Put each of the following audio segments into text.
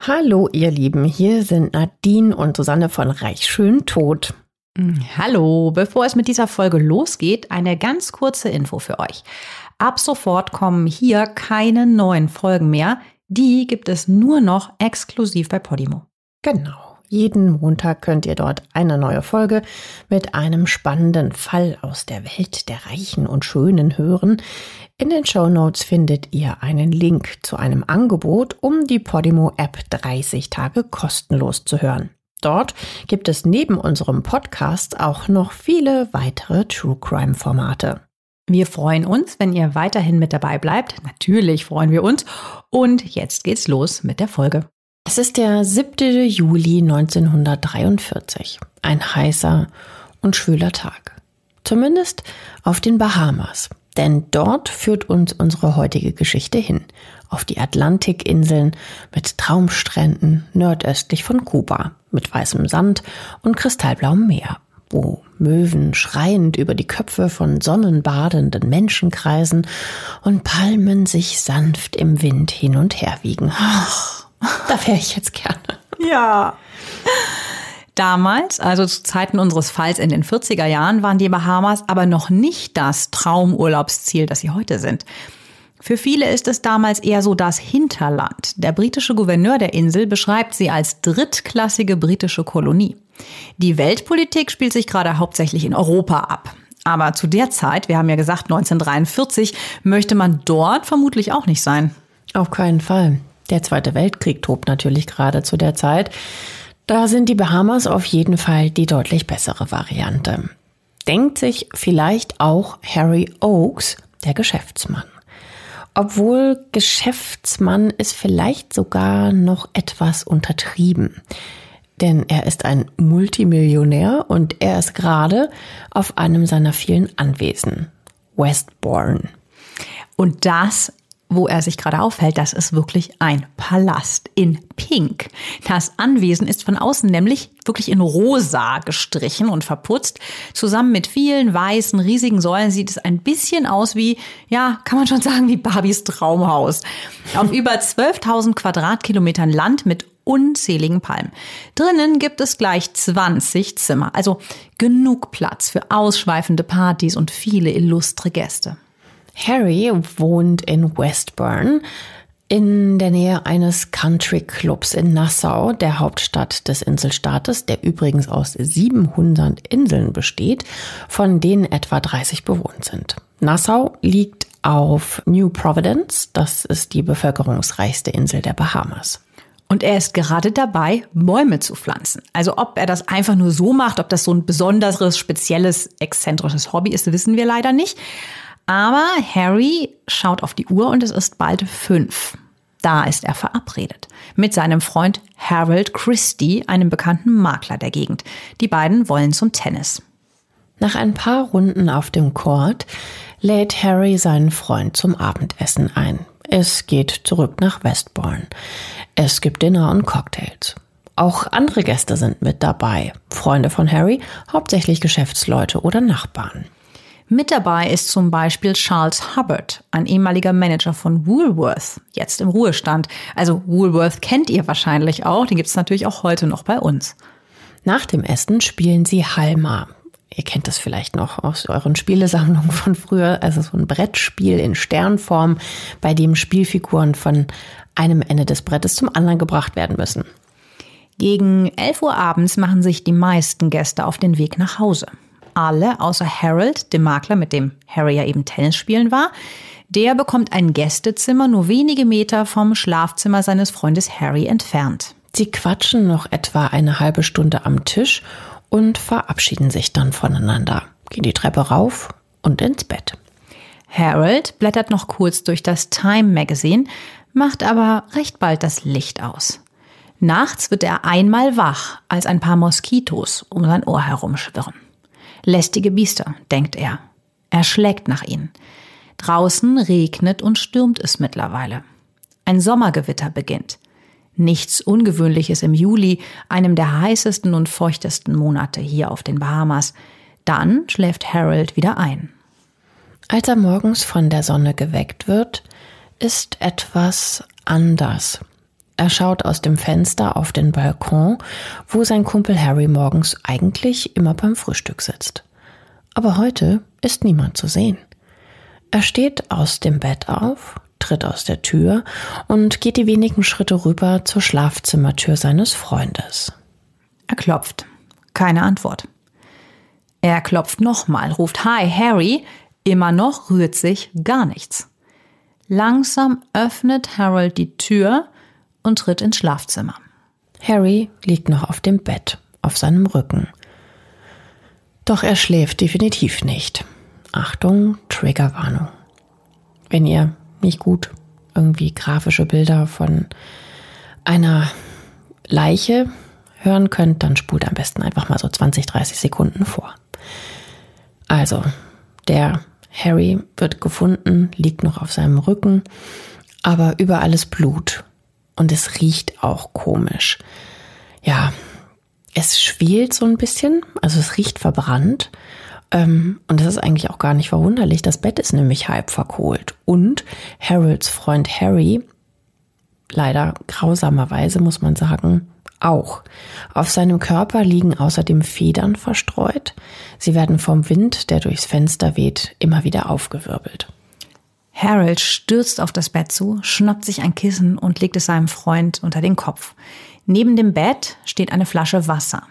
Hallo, ihr Lieben, hier sind Nadine und Susanne von Reich Schön Tot. Hallo, bevor es mit dieser Folge losgeht, eine ganz kurze Info für euch. Ab sofort kommen hier keine neuen Folgen mehr. Die gibt es nur noch exklusiv bei Podimo. Genau. Jeden Montag könnt ihr dort eine neue Folge mit einem spannenden Fall aus der Welt der Reichen und Schönen hören. In den Show Notes findet ihr einen Link zu einem Angebot, um die Podimo App 30 Tage kostenlos zu hören. Dort gibt es neben unserem Podcast auch noch viele weitere True Crime Formate. Wir freuen uns, wenn ihr weiterhin mit dabei bleibt. Natürlich freuen wir uns. Und jetzt geht's los mit der Folge. Es ist der 7. Juli 1943. Ein heißer und schwüler Tag. Zumindest auf den Bahamas. Denn dort führt uns unsere heutige Geschichte hin. Auf die Atlantikinseln mit Traumstränden nordöstlich von Kuba. Mit weißem Sand und kristallblauem Meer. Wo Möwen schreiend über die Köpfe von sonnenbadenden Menschen kreisen und Palmen sich sanft im Wind hin und her wiegen. Ach. Da wäre ich jetzt gerne. Ja. Damals, also zu Zeiten unseres Falls in den 40er Jahren, waren die Bahamas aber noch nicht das Traumurlaubsziel, das sie heute sind. Für viele ist es damals eher so das Hinterland. Der britische Gouverneur der Insel beschreibt sie als drittklassige britische Kolonie. Die Weltpolitik spielt sich gerade hauptsächlich in Europa ab. Aber zu der Zeit, wir haben ja gesagt 1943, möchte man dort vermutlich auch nicht sein. Auf keinen Fall. Der Zweite Weltkrieg tobt natürlich gerade zu der Zeit. Da sind die Bahamas auf jeden Fall die deutlich bessere Variante. Denkt sich vielleicht auch Harry Oakes, der Geschäftsmann. Obwohl Geschäftsmann ist vielleicht sogar noch etwas untertrieben. Denn er ist ein Multimillionär und er ist gerade auf einem seiner vielen Anwesen, Westbourne. Und das wo er sich gerade aufhält, das ist wirklich ein Palast in Pink. Das Anwesen ist von außen nämlich wirklich in rosa gestrichen und verputzt. Zusammen mit vielen weißen, riesigen Säulen sieht es ein bisschen aus wie, ja, kann man schon sagen, wie Barbies Traumhaus. Auf über 12.000 Quadratkilometern Land mit unzähligen Palmen. Drinnen gibt es gleich 20 Zimmer, also genug Platz für ausschweifende Partys und viele illustre Gäste. Harry wohnt in Westbourne in der Nähe eines Country Clubs in Nassau, der Hauptstadt des Inselstaates, der übrigens aus 700 Inseln besteht, von denen etwa 30 bewohnt sind. Nassau liegt auf New Providence, das ist die bevölkerungsreichste Insel der Bahamas. Und er ist gerade dabei, Bäume zu pflanzen. Also ob er das einfach nur so macht, ob das so ein besonderes, spezielles, exzentrisches Hobby ist, wissen wir leider nicht. Aber Harry schaut auf die Uhr und es ist bald fünf. Da ist er verabredet. Mit seinem Freund Harold Christie, einem bekannten Makler der Gegend. Die beiden wollen zum Tennis. Nach ein paar Runden auf dem Court lädt Harry seinen Freund zum Abendessen ein. Es geht zurück nach Westbourne. Es gibt Dinner und Cocktails. Auch andere Gäste sind mit dabei. Freunde von Harry, hauptsächlich Geschäftsleute oder Nachbarn. Mit dabei ist zum Beispiel Charles Hubbard, ein ehemaliger Manager von Woolworth, jetzt im Ruhestand. Also Woolworth kennt ihr wahrscheinlich auch, den gibt es natürlich auch heute noch bei uns. Nach dem Essen spielen sie Halma. Ihr kennt das vielleicht noch aus euren Spielesammlungen von früher, also so ein Brettspiel in Sternform, bei dem Spielfiguren von einem Ende des Brettes zum anderen gebracht werden müssen. Gegen 11 Uhr abends machen sich die meisten Gäste auf den Weg nach Hause alle außer Harold, dem Makler, mit dem Harry ja eben Tennis spielen war. Der bekommt ein Gästezimmer nur wenige Meter vom Schlafzimmer seines Freundes Harry entfernt. Sie quatschen noch etwa eine halbe Stunde am Tisch und verabschieden sich dann voneinander, gehen die Treppe rauf und ins Bett. Harold blättert noch kurz durch das Time Magazine, macht aber recht bald das Licht aus. Nachts wird er einmal wach, als ein paar Moskitos um sein Ohr herumschwirren. Lästige Biester, denkt er. Er schlägt nach ihnen. Draußen regnet und stürmt es mittlerweile. Ein Sommergewitter beginnt. Nichts Ungewöhnliches im Juli, einem der heißesten und feuchtesten Monate hier auf den Bahamas. Dann schläft Harold wieder ein. Als er morgens von der Sonne geweckt wird, ist etwas anders. Er schaut aus dem Fenster auf den Balkon, wo sein Kumpel Harry morgens eigentlich immer beim Frühstück sitzt. Aber heute ist niemand zu sehen. Er steht aus dem Bett auf, tritt aus der Tür und geht die wenigen Schritte rüber zur Schlafzimmertür seines Freundes. Er klopft. Keine Antwort. Er klopft nochmal, ruft Hi, Harry. Immer noch rührt sich gar nichts. Langsam öffnet Harold die Tür und tritt ins Schlafzimmer. Harry liegt noch auf dem Bett, auf seinem Rücken. Doch er schläft definitiv nicht. Achtung, Triggerwarnung. Wenn ihr nicht gut irgendwie grafische Bilder von einer Leiche hören könnt, dann spult am besten einfach mal so 20, 30 Sekunden vor. Also, der Harry wird gefunden, liegt noch auf seinem Rücken, aber überall ist Blut und es riecht auch komisch. Ja, es schwelt so ein bisschen, also es riecht verbrannt. Ähm, und das ist eigentlich auch gar nicht verwunderlich. Das Bett ist nämlich halb verkohlt. Und Harolds Freund Harry, leider grausamerweise muss man sagen, auch. Auf seinem Körper liegen außerdem Federn verstreut. Sie werden vom Wind, der durchs Fenster weht, immer wieder aufgewirbelt. Harold stürzt auf das Bett zu, schnappt sich ein Kissen und legt es seinem Freund unter den Kopf. Neben dem Bett steht eine Flasche Wasser.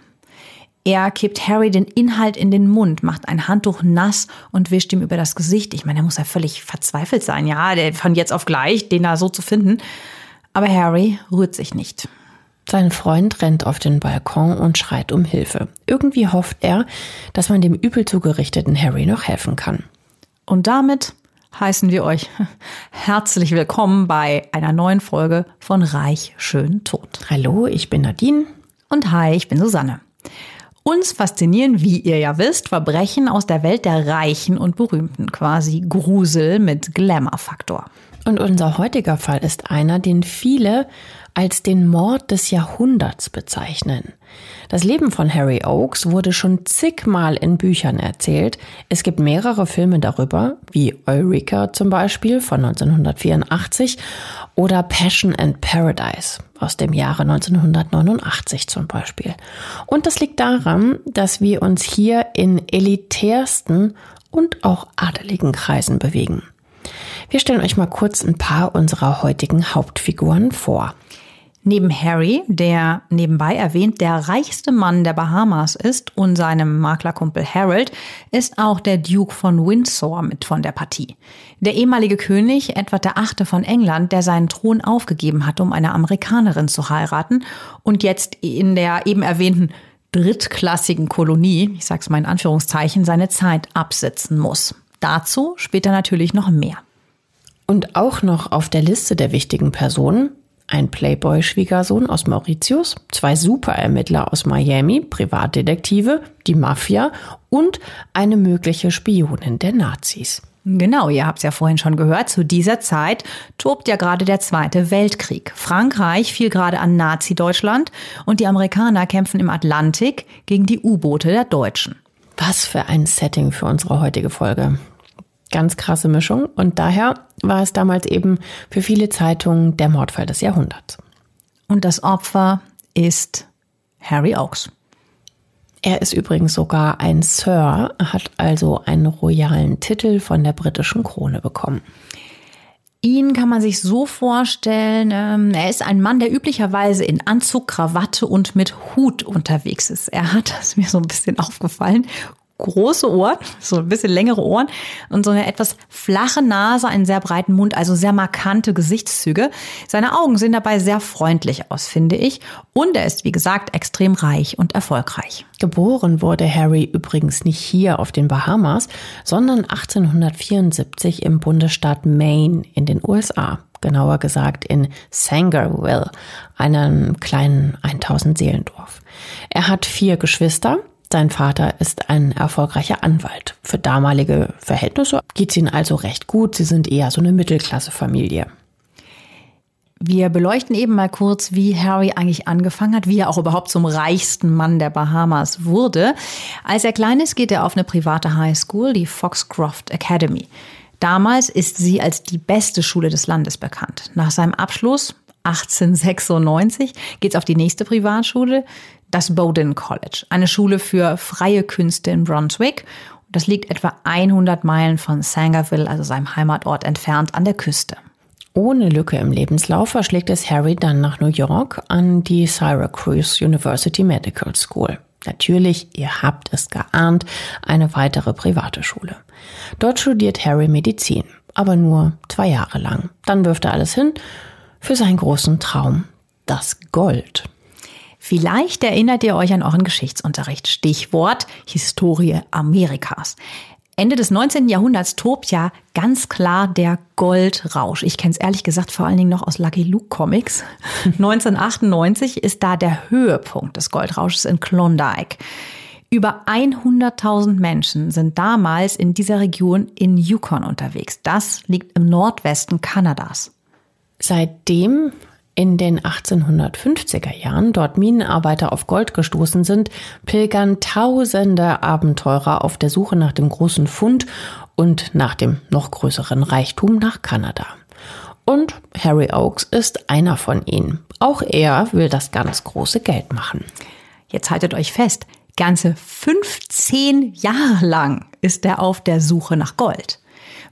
Er kippt Harry den Inhalt in den Mund, macht ein Handtuch nass und wischt ihm über das Gesicht. Ich meine, er muss ja völlig verzweifelt sein, ja, von jetzt auf gleich, den da so zu finden. Aber Harry rührt sich nicht. Sein Freund rennt auf den Balkon und schreit um Hilfe. Irgendwie hofft er, dass man dem übel zugerichteten Harry noch helfen kann. Und damit heißen wir euch herzlich willkommen bei einer neuen Folge von Reich schön tot. Hallo, ich bin Nadine. Und hi, ich bin Susanne. Uns faszinieren, wie ihr ja wisst, Verbrechen aus der Welt der Reichen und Berühmten, quasi Grusel mit Glamour-Faktor. Und unser heutiger Fall ist einer, den viele als den Mord des Jahrhunderts bezeichnen. Das Leben von Harry Oakes wurde schon zigmal in Büchern erzählt. Es gibt mehrere Filme darüber, wie Eureka zum Beispiel von 1984 oder Passion and Paradise aus dem Jahre 1989 zum Beispiel. Und das liegt daran, dass wir uns hier in elitärsten und auch adeligen Kreisen bewegen. Wir stellen euch mal kurz ein paar unserer heutigen Hauptfiguren vor. Neben Harry, der nebenbei erwähnt der reichste Mann der Bahamas ist, und seinem Maklerkumpel Harold, ist auch der Duke von Windsor mit von der Partie. Der ehemalige König, Edward VIII. von England, der seinen Thron aufgegeben hat, um eine Amerikanerin zu heiraten und jetzt in der eben erwähnten drittklassigen Kolonie, ich sag's mal in Anführungszeichen, seine Zeit absitzen muss. Dazu später natürlich noch mehr. Und auch noch auf der Liste der wichtigen Personen ein Playboy-Schwiegersohn aus Mauritius, zwei Superermittler aus Miami, Privatdetektive, die Mafia und eine mögliche Spionin der Nazis. Genau, ihr habt es ja vorhin schon gehört, zu dieser Zeit tobt ja gerade der Zweite Weltkrieg. Frankreich fiel gerade an Nazi-Deutschland und die Amerikaner kämpfen im Atlantik gegen die U-Boote der Deutschen. Was für ein Setting für unsere heutige Folge. Ganz krasse Mischung und daher war es damals eben für viele Zeitungen der Mordfall des Jahrhunderts. Und das Opfer ist Harry Oakes. Er ist übrigens sogar ein Sir, hat also einen royalen Titel von der britischen Krone bekommen. Ihn kann man sich so vorstellen, ähm, er ist ein Mann, der üblicherweise in Anzug, Krawatte und mit Hut unterwegs ist. Er hat, das ist mir so ein bisschen aufgefallen, große Ohren, so ein bisschen längere Ohren und so eine etwas flache Nase, einen sehr breiten Mund, also sehr markante Gesichtszüge. Seine Augen sehen dabei sehr freundlich aus, finde ich. Und er ist, wie gesagt, extrem reich und erfolgreich. Geboren wurde Harry übrigens nicht hier auf den Bahamas, sondern 1874 im Bundesstaat Maine in den USA genauer gesagt in Sangerville, einem kleinen 1000 Seelendorf. Er hat vier Geschwister, sein Vater ist ein erfolgreicher Anwalt. Für damalige Verhältnisse geht es ihnen also recht gut. Sie sind eher so eine Mittelklasse-Familie. Wir beleuchten eben mal kurz, wie Harry eigentlich angefangen hat, wie er auch überhaupt zum reichsten Mann der Bahamas wurde. Als er klein ist, geht er auf eine private Highschool, die Foxcroft Academy. Damals ist sie als die beste Schule des Landes bekannt. Nach seinem Abschluss 1896 geht's auf die nächste Privatschule, das Bowdoin College, eine Schule für freie Künste in Brunswick. Das liegt etwa 100 Meilen von Sangerville, also seinem Heimatort, entfernt an der Küste. Ohne Lücke im Lebenslauf verschlägt es Harry dann nach New York an die Syracuse University Medical School. Natürlich, ihr habt es geahnt, eine weitere private Schule. Dort studiert Harry Medizin, aber nur zwei Jahre lang. Dann wirft er alles hin für seinen großen Traum, das Gold. Vielleicht erinnert ihr euch an euren Geschichtsunterricht. Stichwort Historie Amerikas. Ende des 19. Jahrhunderts tobt ja ganz klar der Goldrausch. Ich kenne es ehrlich gesagt vor allen Dingen noch aus Lucky Luke Comics. 1998 ist da der Höhepunkt des Goldrausches in Klondike. Über 100.000 Menschen sind damals in dieser Region in Yukon unterwegs. Das liegt im Nordwesten Kanadas. Seitdem in den 1850er Jahren dort Minenarbeiter auf Gold gestoßen sind, pilgern tausende Abenteurer auf der Suche nach dem großen Fund und nach dem noch größeren Reichtum nach Kanada. Und Harry Oakes ist einer von ihnen. Auch er will das ganz große Geld machen. Jetzt haltet euch fest, ganze 15 Jahre lang ist er auf der Suche nach Gold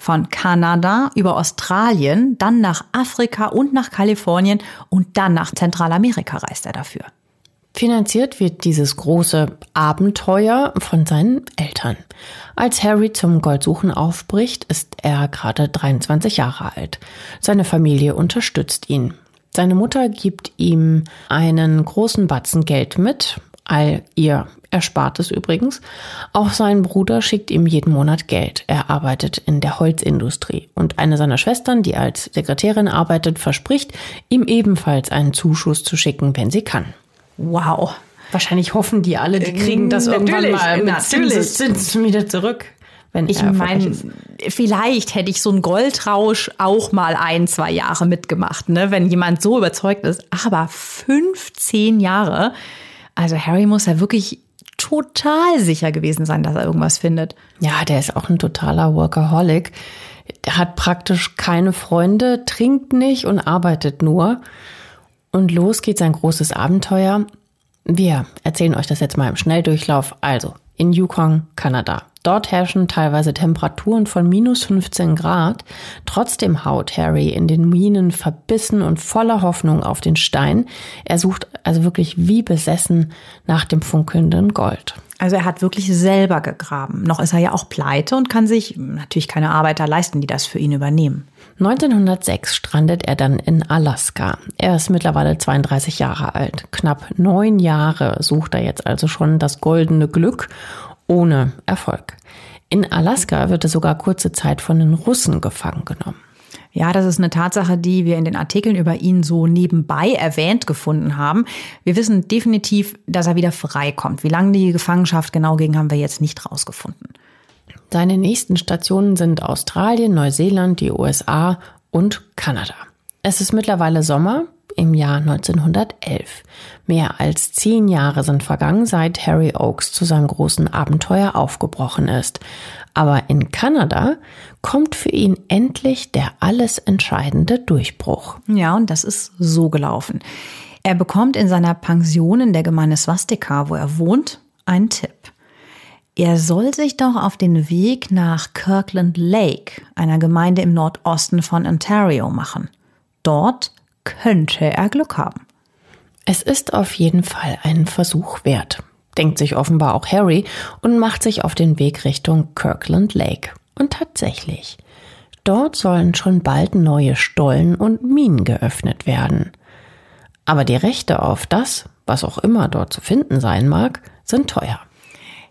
von Kanada über Australien, dann nach Afrika und nach Kalifornien und dann nach Zentralamerika reist er dafür. Finanziert wird dieses große Abenteuer von seinen Eltern. Als Harry zum Goldsuchen aufbricht, ist er gerade 23 Jahre alt. Seine Familie unterstützt ihn. Seine Mutter gibt ihm einen großen Batzen Geld mit, all ihr Erspartes übrigens. Auch sein Bruder schickt ihm jeden Monat Geld. Er arbeitet in der Holzindustrie. Und eine seiner Schwestern, die als Sekretärin arbeitet, verspricht, ihm ebenfalls einen Zuschuss zu schicken, wenn sie kann. Wow. Wahrscheinlich hoffen die alle, die kriegen das irgendwann mal mit natürlich. Zins wieder zurück. Wenn ich meine, vielleicht hätte ich so einen Goldrausch auch mal ein, zwei Jahre mitgemacht, ne, wenn jemand so überzeugt ist. Aber 15 Jahre, also Harry muss ja wirklich total sicher gewesen sein, dass er irgendwas findet. Ja, der ist auch ein totaler Workaholic. Der hat praktisch keine Freunde, trinkt nicht und arbeitet nur. Und los geht sein großes Abenteuer. Wir erzählen euch das jetzt mal im Schnelldurchlauf. Also, in Yukon, Kanada. Dort herrschen teilweise Temperaturen von minus 15 Grad. Trotzdem haut Harry in den Minen verbissen und voller Hoffnung auf den Stein. Er sucht also wirklich wie besessen nach dem funkelnden Gold. Also er hat wirklich selber gegraben. Noch ist er ja auch pleite und kann sich natürlich keine Arbeiter leisten, die das für ihn übernehmen. 1906 strandet er dann in Alaska. Er ist mittlerweile 32 Jahre alt. Knapp neun Jahre sucht er jetzt also schon das goldene Glück ohne Erfolg. In Alaska wird er sogar kurze Zeit von den Russen gefangen genommen. Ja, das ist eine Tatsache, die wir in den Artikeln über ihn so nebenbei erwähnt gefunden haben. Wir wissen definitiv, dass er wieder freikommt. Wie lange die Gefangenschaft genau ging, haben wir jetzt nicht rausgefunden. Seine nächsten Stationen sind Australien, Neuseeland, die USA und Kanada. Es ist mittlerweile Sommer im Jahr 1911. Mehr als zehn Jahre sind vergangen, seit Harry Oakes zu seinem großen Abenteuer aufgebrochen ist. Aber in Kanada kommt für ihn endlich der alles entscheidende Durchbruch. Ja, und das ist so gelaufen. Er bekommt in seiner Pension in der Gemeinde Swastika, wo er wohnt, einen Tipp. Er soll sich doch auf den Weg nach Kirkland Lake, einer Gemeinde im Nordosten von Ontario, machen. Dort könnte er Glück haben. Es ist auf jeden Fall einen Versuch wert, denkt sich offenbar auch Harry und macht sich auf den Weg Richtung Kirkland Lake. Und tatsächlich, dort sollen schon bald neue Stollen und Minen geöffnet werden. Aber die Rechte auf das, was auch immer dort zu finden sein mag, sind teuer.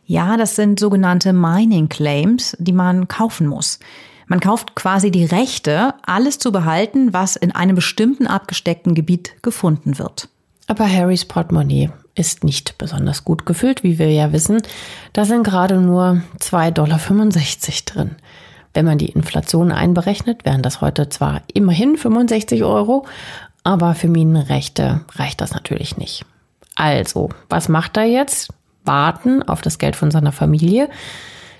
Ja, das sind sogenannte Mining Claims, die man kaufen muss. Man kauft quasi die Rechte, alles zu behalten, was in einem bestimmten abgesteckten Gebiet gefunden wird. Aber Harrys Portemonnaie ist nicht besonders gut gefüllt, wie wir ja wissen. Da sind gerade nur 2,65 Dollar drin. Wenn man die Inflation einberechnet, wären das heute zwar immerhin 65 Euro, aber für Minenrechte reicht das natürlich nicht. Also, was macht er jetzt? Warten auf das Geld von seiner Familie.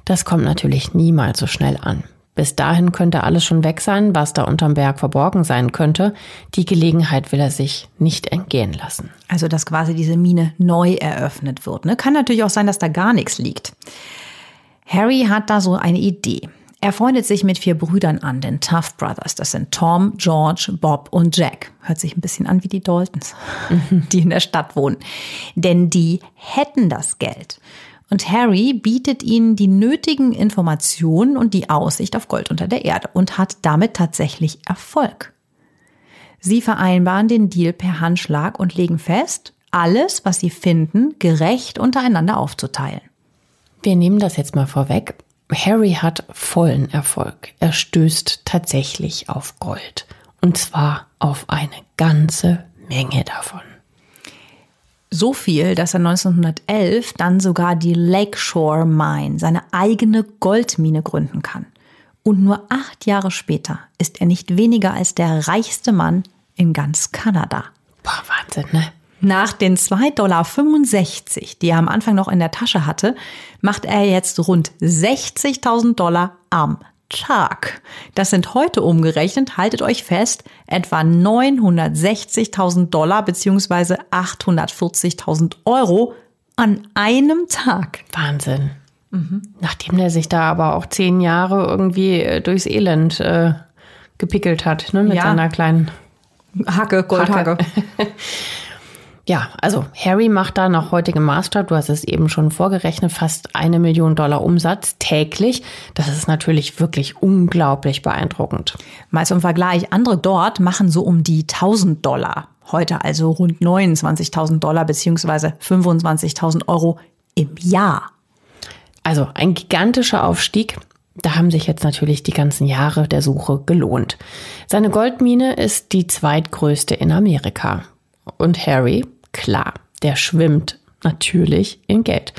Das kommt natürlich niemals so schnell an. Bis dahin könnte alles schon weg sein, was da unterm Berg verborgen sein könnte. Die Gelegenheit will er sich nicht entgehen lassen. Also, dass quasi diese Mine neu eröffnet wird. Ne? Kann natürlich auch sein, dass da gar nichts liegt. Harry hat da so eine Idee. Er freundet sich mit vier Brüdern an, den Tough Brothers. Das sind Tom, George, Bob und Jack. Hört sich ein bisschen an wie die Daltons, die in der Stadt wohnen. Denn die hätten das Geld. Und Harry bietet ihnen die nötigen Informationen und die Aussicht auf Gold unter der Erde und hat damit tatsächlich Erfolg. Sie vereinbaren den Deal per Handschlag und legen fest, alles, was sie finden, gerecht untereinander aufzuteilen. Wir nehmen das jetzt mal vorweg. Harry hat vollen Erfolg. Er stößt tatsächlich auf Gold. Und zwar auf eine ganze Menge davon. So viel, dass er 1911 dann sogar die Lakeshore Mine, seine eigene Goldmine gründen kann. Und nur acht Jahre später ist er nicht weniger als der reichste Mann in ganz Kanada. Boah, Wahnsinn, ne? Nach den 2,65 Dollar, die er am Anfang noch in der Tasche hatte, macht er jetzt rund 60.000 Dollar am Tag. Das sind heute umgerechnet, haltet euch fest, etwa 960.000 Dollar bzw. 840.000 Euro an einem Tag. Wahnsinn. Mhm. Nachdem der sich da aber auch zehn Jahre irgendwie äh, durchs Elend äh, gepickelt hat, ne, mit ja. seiner kleinen Hacke, Goldhacke. Hacke. Ja, also Harry macht da nach heutigem Maßstab, du hast es eben schon vorgerechnet, fast eine Million Dollar Umsatz täglich. Das ist natürlich wirklich unglaublich beeindruckend. Mal zum Vergleich, andere dort machen so um die 1000 Dollar. Heute also rund 29.000 Dollar beziehungsweise 25.000 Euro im Jahr. Also ein gigantischer Aufstieg. Da haben sich jetzt natürlich die ganzen Jahre der Suche gelohnt. Seine Goldmine ist die zweitgrößte in Amerika. Und Harry, klar, der schwimmt natürlich in Geld.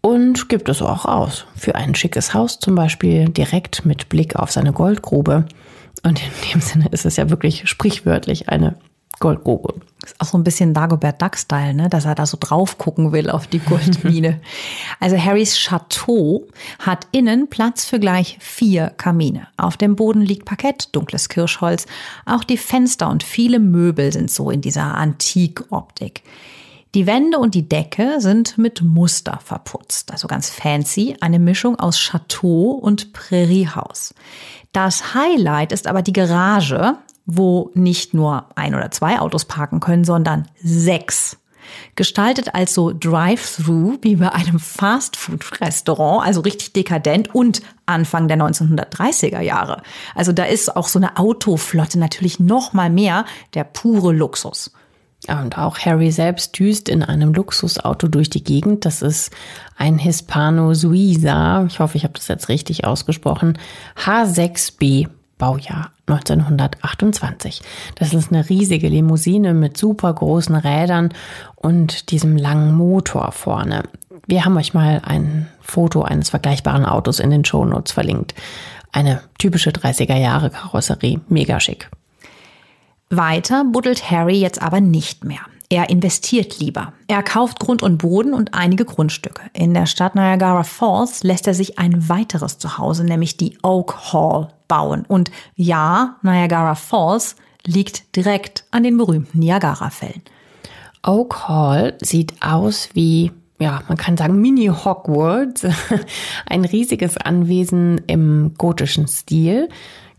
Und gibt es auch aus. Für ein schickes Haus zum Beispiel, direkt mit Blick auf seine Goldgrube. Und in dem Sinne ist es ja wirklich sprichwörtlich eine Goldgrube. Ist auch so ein bisschen Dagobert Duck-Style, ne? dass er da so drauf gucken will auf die Goldmine. also Harrys Chateau hat innen Platz für gleich vier Kamine. Auf dem Boden liegt Parkett, dunkles Kirschholz. Auch die Fenster und viele Möbel sind so in dieser Antikoptik. Die Wände und die Decke sind mit Muster verputzt, also ganz fancy, eine Mischung aus Chateau und Prairiehaus. Das Highlight ist aber die Garage, wo nicht nur ein oder zwei Autos parken können, sondern sechs. Gestaltet als so Drive-Thru wie bei einem Fast-Food-Restaurant, also richtig dekadent und Anfang der 1930er Jahre. Also da ist auch so eine Autoflotte natürlich noch mal mehr der pure Luxus. Und auch Harry selbst düst in einem Luxusauto durch die Gegend. Das ist ein Hispano Suiza. Ich hoffe, ich habe das jetzt richtig ausgesprochen. H6B Baujahr 1928. Das ist eine riesige Limousine mit super großen Rädern und diesem langen Motor vorne. Wir haben euch mal ein Foto eines vergleichbaren Autos in den Shownotes verlinkt. Eine typische 30er Jahre Karosserie, mega schick. Weiter buddelt Harry jetzt aber nicht mehr. Er investiert lieber. Er kauft Grund und Boden und einige Grundstücke. In der Stadt Niagara Falls lässt er sich ein weiteres Zuhause, nämlich die Oak Hall, bauen. Und ja, Niagara Falls liegt direkt an den berühmten Niagara-Fällen. Oak Hall sieht aus wie ja, man kann sagen Mini Hogwarts, ein riesiges Anwesen im gotischen Stil.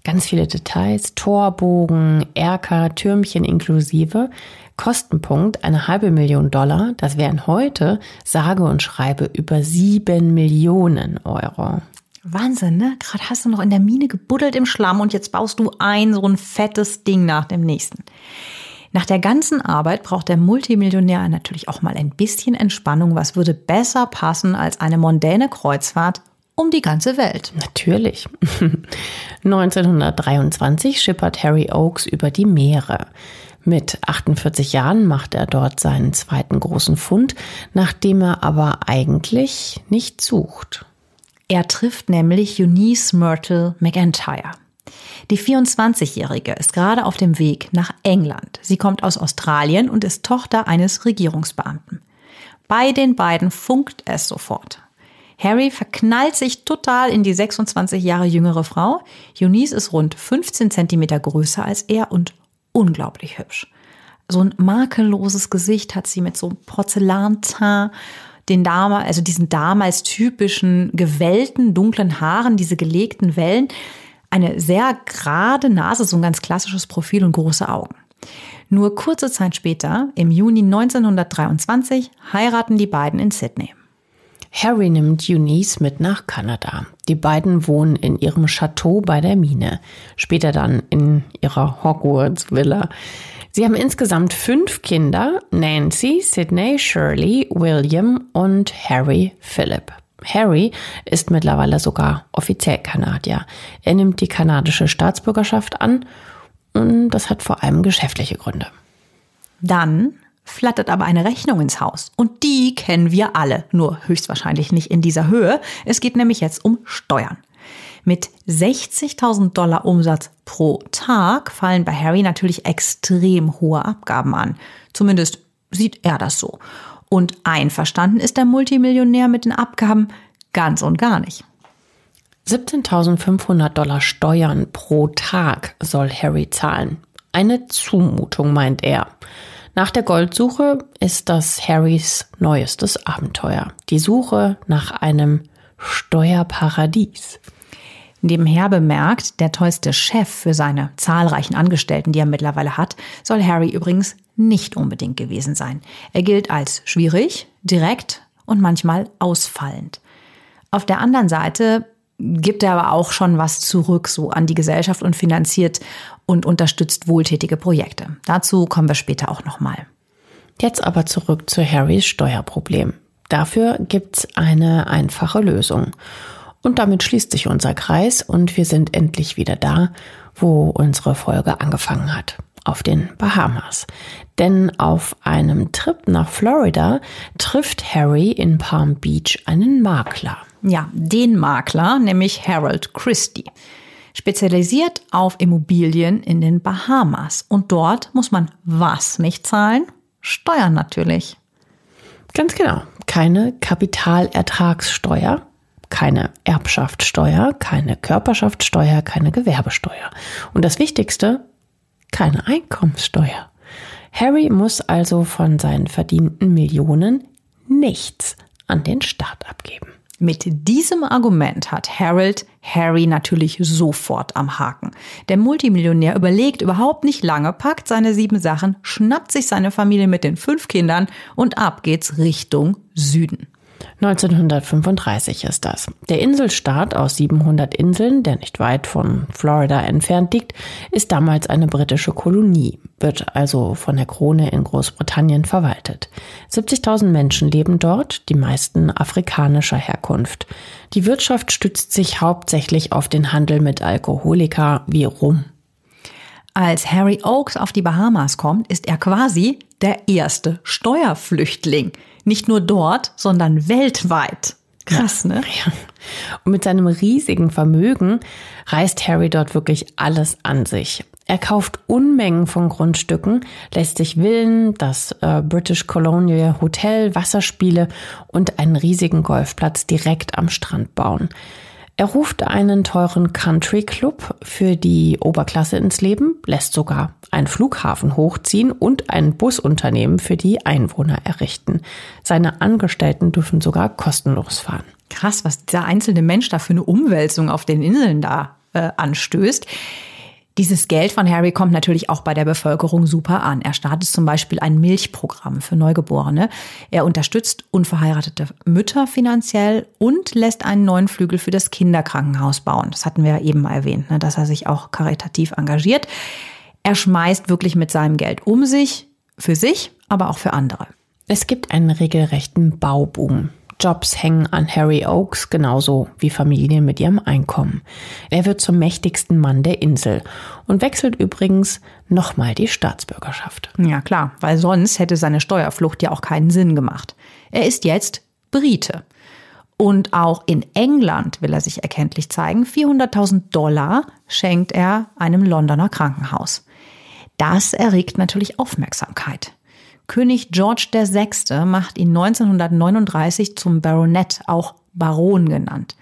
Ganz viele Details, Torbogen, Erker, Türmchen inklusive. Kostenpunkt eine halbe Million Dollar. Das wären heute sage und schreibe über sieben Millionen Euro. Wahnsinn, ne? Gerade hast du noch in der Mine gebuddelt im Schlamm und jetzt baust du ein so ein fettes Ding nach dem nächsten. Nach der ganzen Arbeit braucht der Multimillionär natürlich auch mal ein bisschen Entspannung. Was würde besser passen als eine mondäne Kreuzfahrt um die ganze Welt. Natürlich. 1923 schippert Harry Oakes über die Meere. Mit 48 Jahren macht er dort seinen zweiten großen Fund, nachdem er aber eigentlich nicht sucht. Er trifft nämlich Eunice Myrtle McIntyre. Die 24-Jährige ist gerade auf dem Weg nach England. Sie kommt aus Australien und ist Tochter eines Regierungsbeamten. Bei den beiden funkt es sofort. Harry verknallt sich total in die 26 Jahre jüngere Frau. Eunice ist rund 15 Zentimeter größer als er und unglaublich hübsch. So ein makelloses Gesicht hat sie mit so einem Porzellanteint, den damals, also diesen damals typischen gewellten dunklen Haaren, diese gelegten Wellen, eine sehr gerade Nase, so ein ganz klassisches Profil und große Augen. Nur kurze Zeit später, im Juni 1923, heiraten die beiden in Sydney. Harry nimmt Eunice mit nach Kanada. Die beiden wohnen in ihrem Chateau bei der Mine, später dann in ihrer Hogwarts-Villa. Sie haben insgesamt fünf Kinder, Nancy, Sydney, Shirley, William und Harry Philip. Harry ist mittlerweile sogar offiziell Kanadier. Er nimmt die kanadische Staatsbürgerschaft an und das hat vor allem geschäftliche Gründe. Dann flattert aber eine Rechnung ins Haus. Und die kennen wir alle, nur höchstwahrscheinlich nicht in dieser Höhe. Es geht nämlich jetzt um Steuern. Mit 60.000 Dollar Umsatz pro Tag fallen bei Harry natürlich extrem hohe Abgaben an. Zumindest sieht er das so. Und einverstanden ist der Multimillionär mit den Abgaben ganz und gar nicht. 17.500 Dollar Steuern pro Tag soll Harry zahlen. Eine Zumutung, meint er. Nach der Goldsuche ist das Harrys neuestes Abenteuer. Die Suche nach einem Steuerparadies. Nebenher bemerkt, der tollste Chef für seine zahlreichen Angestellten, die er mittlerweile hat, soll Harry übrigens nicht unbedingt gewesen sein. Er gilt als schwierig, direkt und manchmal ausfallend. Auf der anderen Seite gibt er aber auch schon was zurück so an die Gesellschaft und finanziert und unterstützt wohltätige Projekte. Dazu kommen wir später auch nochmal. Jetzt aber zurück zu Harrys Steuerproblem. Dafür gibt's eine einfache Lösung. Und damit schließt sich unser Kreis und wir sind endlich wieder da, wo unsere Folge angefangen hat. Auf den Bahamas. Denn auf einem Trip nach Florida trifft Harry in Palm Beach einen Makler. Ja, den Makler, nämlich Harold Christie spezialisiert auf Immobilien in den Bahamas. Und dort muss man was nicht zahlen? Steuern natürlich. Ganz genau. Keine Kapitalertragssteuer, keine Erbschaftssteuer, keine Körperschaftssteuer, keine Gewerbesteuer. Und das Wichtigste, keine Einkommenssteuer. Harry muss also von seinen verdienten Millionen nichts an den Staat abgeben. Mit diesem Argument hat Harold Harry natürlich sofort am Haken. Der Multimillionär überlegt überhaupt nicht lange, packt seine sieben Sachen, schnappt sich seine Familie mit den fünf Kindern und ab geht's Richtung Süden. 1935 ist das. Der Inselstaat aus 700 Inseln, der nicht weit von Florida entfernt liegt, ist damals eine britische Kolonie, wird also von der Krone in Großbritannien verwaltet. 70.000 Menschen leben dort, die meisten afrikanischer Herkunft. Die Wirtschaft stützt sich hauptsächlich auf den Handel mit Alkoholika wie Rum. Als Harry Oakes auf die Bahamas kommt, ist er quasi der erste Steuerflüchtling. Nicht nur dort, sondern weltweit. Krass, ne? Ja. Und mit seinem riesigen Vermögen reißt Harry dort wirklich alles an sich. Er kauft Unmengen von Grundstücken, lässt sich Villen, das äh, British Colonial Hotel, Wasserspiele und einen riesigen Golfplatz direkt am Strand bauen. Er ruft einen teuren Country Club für die Oberklasse ins Leben, lässt sogar einen Flughafen hochziehen und ein Busunternehmen für die Einwohner errichten. Seine Angestellten dürfen sogar kostenlos fahren. Krass, was dieser einzelne Mensch da für eine Umwälzung auf den Inseln da äh, anstößt. Dieses Geld von Harry kommt natürlich auch bei der Bevölkerung super an. Er startet zum Beispiel ein Milchprogramm für Neugeborene. Er unterstützt unverheiratete Mütter finanziell und lässt einen neuen Flügel für das Kinderkrankenhaus bauen. Das hatten wir eben mal erwähnt, ne, dass er sich auch karitativ engagiert. Er schmeißt wirklich mit seinem Geld um sich, für sich, aber auch für andere. Es gibt einen regelrechten Bauboom. Jobs hängen an Harry Oakes genauso wie Familien mit ihrem Einkommen. Er wird zum mächtigsten Mann der Insel und wechselt übrigens nochmal die Staatsbürgerschaft. Ja klar, weil sonst hätte seine Steuerflucht ja auch keinen Sinn gemacht. Er ist jetzt Brite. Und auch in England will er sich erkenntlich zeigen. 400.000 Dollar schenkt er einem Londoner Krankenhaus. Das erregt natürlich Aufmerksamkeit. König George VI. macht ihn 1939 zum Baronet, auch Baron genannt.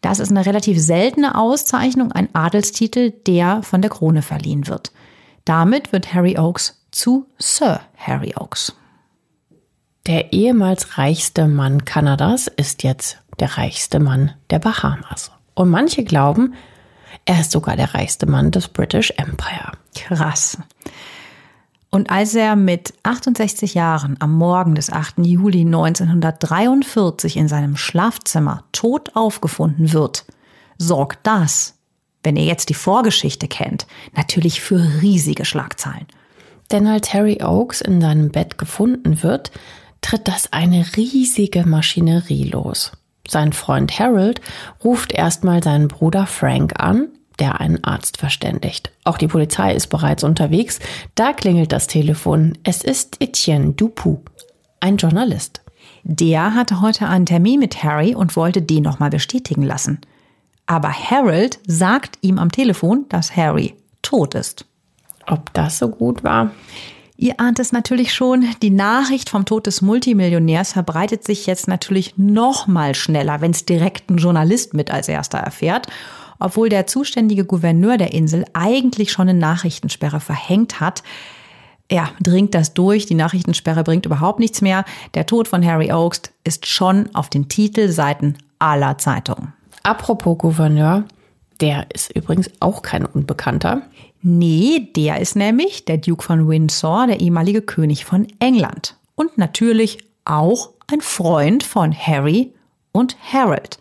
Das ist eine relativ seltene Auszeichnung, ein Adelstitel, der von der Krone verliehen wird. Damit wird Harry Oakes zu Sir Harry Oakes. Der ehemals reichste Mann Kanadas ist jetzt der reichste Mann der Bahamas. Und manche glauben, er ist sogar der reichste Mann des British Empire. Krass. Und als er mit 68 Jahren am Morgen des 8. Juli 1943 in seinem Schlafzimmer tot aufgefunden wird, sorgt das, wenn ihr jetzt die Vorgeschichte kennt, natürlich für riesige Schlagzeilen. Denn als Harry Oakes in seinem Bett gefunden wird, tritt das eine riesige Maschinerie los. Sein Freund Harold ruft erstmal seinen Bruder Frank an, der einen Arzt verständigt. Auch die Polizei ist bereits unterwegs. Da klingelt das Telefon. Es ist Etienne Dupuis, ein Journalist. Der hatte heute einen Termin mit Harry und wollte den nochmal bestätigen lassen. Aber Harold sagt ihm am Telefon, dass Harry tot ist. Ob das so gut war? Ihr ahnt es natürlich schon, die Nachricht vom Tod des Multimillionärs verbreitet sich jetzt natürlich noch mal schneller, wenn es direkt ein Journalist mit als erster erfährt obwohl der zuständige Gouverneur der Insel eigentlich schon eine Nachrichtensperre verhängt hat. Ja, dringt das durch. Die Nachrichtensperre bringt überhaupt nichts mehr. Der Tod von Harry Oakes ist schon auf den Titelseiten aller Zeitungen. Apropos Gouverneur, der ist übrigens auch kein Unbekannter. Nee, der ist nämlich der Duke von Windsor, der ehemalige König von England. Und natürlich auch ein Freund von Harry und Harold.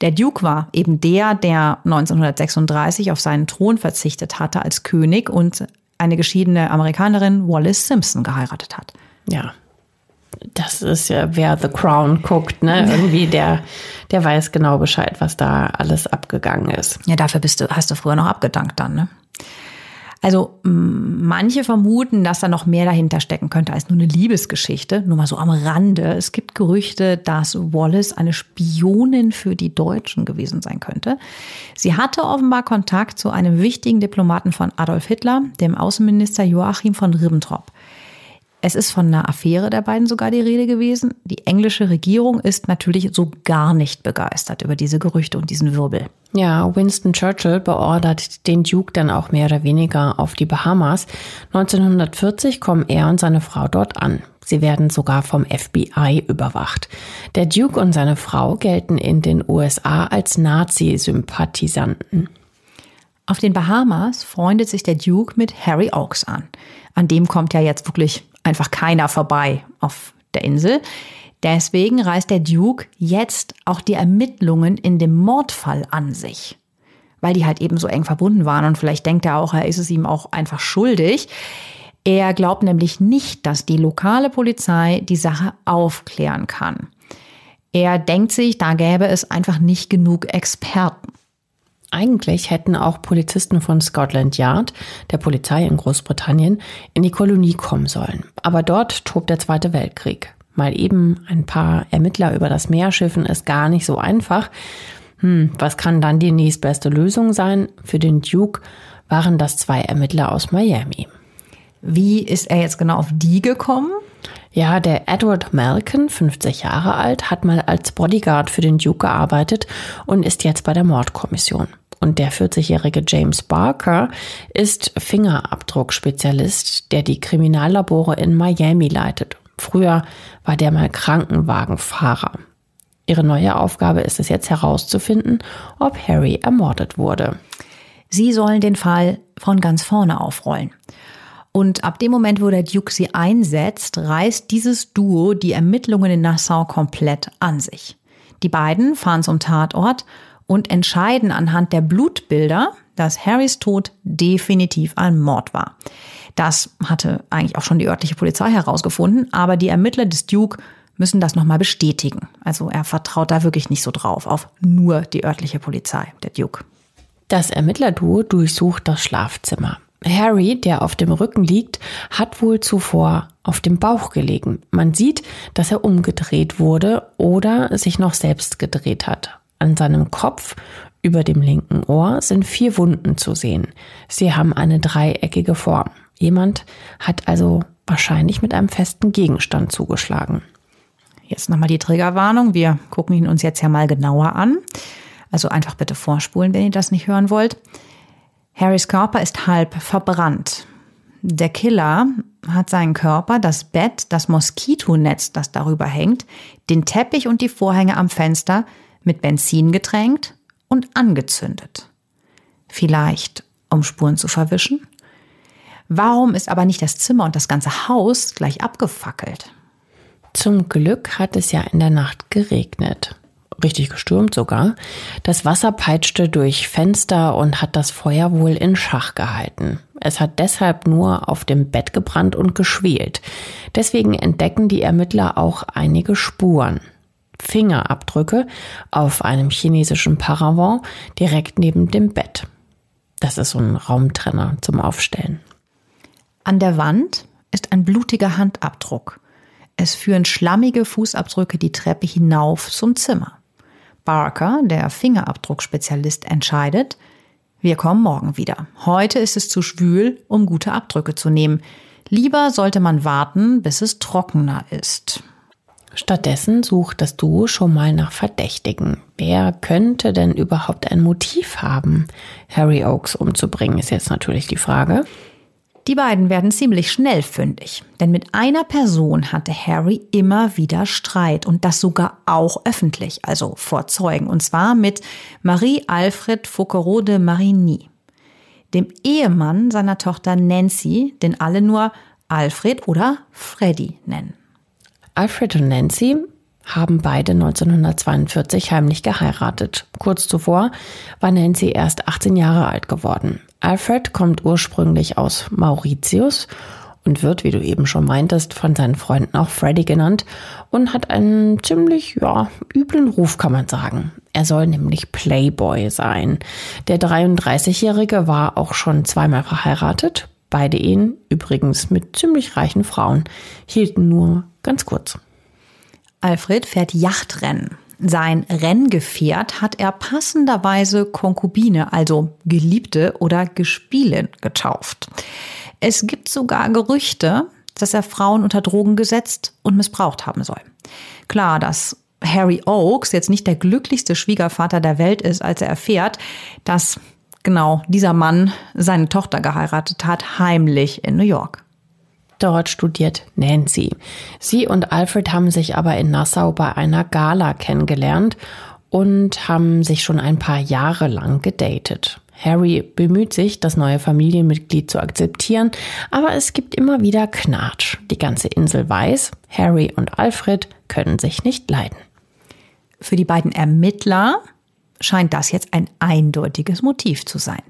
Der Duke war eben der, der 1936 auf seinen Thron verzichtet hatte als König und eine geschiedene Amerikanerin Wallace Simpson geheiratet hat. Ja. Das ist ja, wer The Crown guckt, ne? Irgendwie der, der weiß genau Bescheid, was da alles abgegangen ist. Ja, dafür bist du, hast du früher noch abgedankt dann, ne? Also manche vermuten, dass da noch mehr dahinter stecken könnte als nur eine Liebesgeschichte. Nur mal so am Rande. Es gibt Gerüchte, dass Wallace eine Spionin für die Deutschen gewesen sein könnte. Sie hatte offenbar Kontakt zu einem wichtigen Diplomaten von Adolf Hitler, dem Außenminister Joachim von Ribbentrop. Es ist von einer Affäre der beiden sogar die Rede gewesen. Die englische Regierung ist natürlich so gar nicht begeistert über diese Gerüchte und diesen Wirbel. Ja, Winston Churchill beordert den Duke dann auch mehr oder weniger auf die Bahamas. 1940 kommen er und seine Frau dort an. Sie werden sogar vom FBI überwacht. Der Duke und seine Frau gelten in den USA als Nazi-Sympathisanten. Auf den Bahamas freundet sich der Duke mit Harry Oakes an. An dem kommt ja jetzt wirklich einfach keiner vorbei auf der Insel. Deswegen reißt der Duke jetzt auch die Ermittlungen in dem Mordfall an sich. Weil die halt eben so eng verbunden waren und vielleicht denkt er auch, er ist es ihm auch einfach schuldig. Er glaubt nämlich nicht, dass die lokale Polizei die Sache aufklären kann. Er denkt sich, da gäbe es einfach nicht genug Experten. Eigentlich hätten auch Polizisten von Scotland Yard, der Polizei in Großbritannien, in die Kolonie kommen sollen. Aber dort tobt der Zweite Weltkrieg mal eben ein paar Ermittler über das Meer schiffen, ist gar nicht so einfach. Hm, was kann dann die nächstbeste Lösung sein? Für den Duke waren das zwei Ermittler aus Miami. Wie ist er jetzt genau auf die gekommen? Ja, der Edward Malkin, 50 Jahre alt, hat mal als Bodyguard für den Duke gearbeitet und ist jetzt bei der Mordkommission. Und der 40-jährige James Barker ist Fingerabdruckspezialist, der die Kriminallabore in Miami leitet Früher war der mal Krankenwagenfahrer. Ihre neue Aufgabe ist es jetzt herauszufinden, ob Harry ermordet wurde. Sie sollen den Fall von ganz vorne aufrollen. Und ab dem Moment, wo der Duke sie einsetzt, reißt dieses Duo die Ermittlungen in Nassau komplett an sich. Die beiden fahren zum Tatort und entscheiden anhand der Blutbilder, dass Harrys Tod definitiv ein Mord war. Das hatte eigentlich auch schon die örtliche Polizei herausgefunden, aber die Ermittler des Duke müssen das nochmal bestätigen. Also er vertraut da wirklich nicht so drauf, auf nur die örtliche Polizei, der Duke. Das Ermittlerduo durchsucht das Schlafzimmer. Harry, der auf dem Rücken liegt, hat wohl zuvor auf dem Bauch gelegen. Man sieht, dass er umgedreht wurde oder sich noch selbst gedreht hat. An seinem Kopf über dem linken Ohr sind vier Wunden zu sehen. Sie haben eine dreieckige Form. Jemand hat also wahrscheinlich mit einem festen Gegenstand zugeschlagen. Jetzt nochmal die Triggerwarnung. Wir gucken ihn uns jetzt ja mal genauer an. Also einfach bitte vorspulen, wenn ihr das nicht hören wollt. Harrys Körper ist halb verbrannt. Der Killer hat seinen Körper, das Bett, das Moskitonetz, das darüber hängt, den Teppich und die Vorhänge am Fenster mit Benzin getränkt und angezündet. Vielleicht, um Spuren zu verwischen? Warum ist aber nicht das Zimmer und das ganze Haus gleich abgefackelt? Zum Glück hat es ja in der Nacht geregnet. Richtig gestürmt sogar. Das Wasser peitschte durch Fenster und hat das Feuer wohl in Schach gehalten. Es hat deshalb nur auf dem Bett gebrannt und geschwelt. Deswegen entdecken die Ermittler auch einige Spuren. Fingerabdrücke auf einem chinesischen Paravent direkt neben dem Bett. Das ist so ein Raumtrenner zum Aufstellen. An der Wand ist ein blutiger Handabdruck. Es führen schlammige Fußabdrücke die Treppe hinauf zum Zimmer. Barker, der Fingerabdruckspezialist, entscheidet, wir kommen morgen wieder. Heute ist es zu schwül, um gute Abdrücke zu nehmen. Lieber sollte man warten, bis es trockener ist. Stattdessen sucht das Duo schon mal nach Verdächtigen. Wer könnte denn überhaupt ein Motiv haben, Harry Oakes umzubringen, ist jetzt natürlich die Frage. Die beiden werden ziemlich schnell fündig, denn mit einer Person hatte Harry immer wieder Streit und das sogar auch öffentlich, also vor Zeugen, und zwar mit Marie-Alfred Foucault de Marigny, dem Ehemann seiner Tochter Nancy, den alle nur Alfred oder Freddy nennen. Alfred und Nancy haben beide 1942 heimlich geheiratet. Kurz zuvor war Nancy erst 18 Jahre alt geworden. Alfred kommt ursprünglich aus Mauritius und wird, wie du eben schon meintest, von seinen Freunden auch Freddy genannt und hat einen ziemlich, ja, üblen Ruf, kann man sagen. Er soll nämlich Playboy sein. Der 33-Jährige war auch schon zweimal verheiratet. Beide Ehen, übrigens mit ziemlich reichen Frauen, hielten nur ganz kurz. Alfred fährt Yachtrennen. Sein Renngefährt hat er passenderweise Konkubine, also Geliebte oder Gespielin, getauft. Es gibt sogar Gerüchte, dass er Frauen unter Drogen gesetzt und missbraucht haben soll. Klar, dass Harry Oakes jetzt nicht der glücklichste Schwiegervater der Welt ist, als er erfährt, dass genau dieser Mann seine Tochter geheiratet hat, heimlich in New York. Dort studiert Nancy. Sie und Alfred haben sich aber in Nassau bei einer Gala kennengelernt und haben sich schon ein paar Jahre lang gedatet. Harry bemüht sich, das neue Familienmitglied zu akzeptieren, aber es gibt immer wieder Knatsch. Die ganze Insel weiß, Harry und Alfred können sich nicht leiden. Für die beiden Ermittler scheint das jetzt ein eindeutiges Motiv zu sein.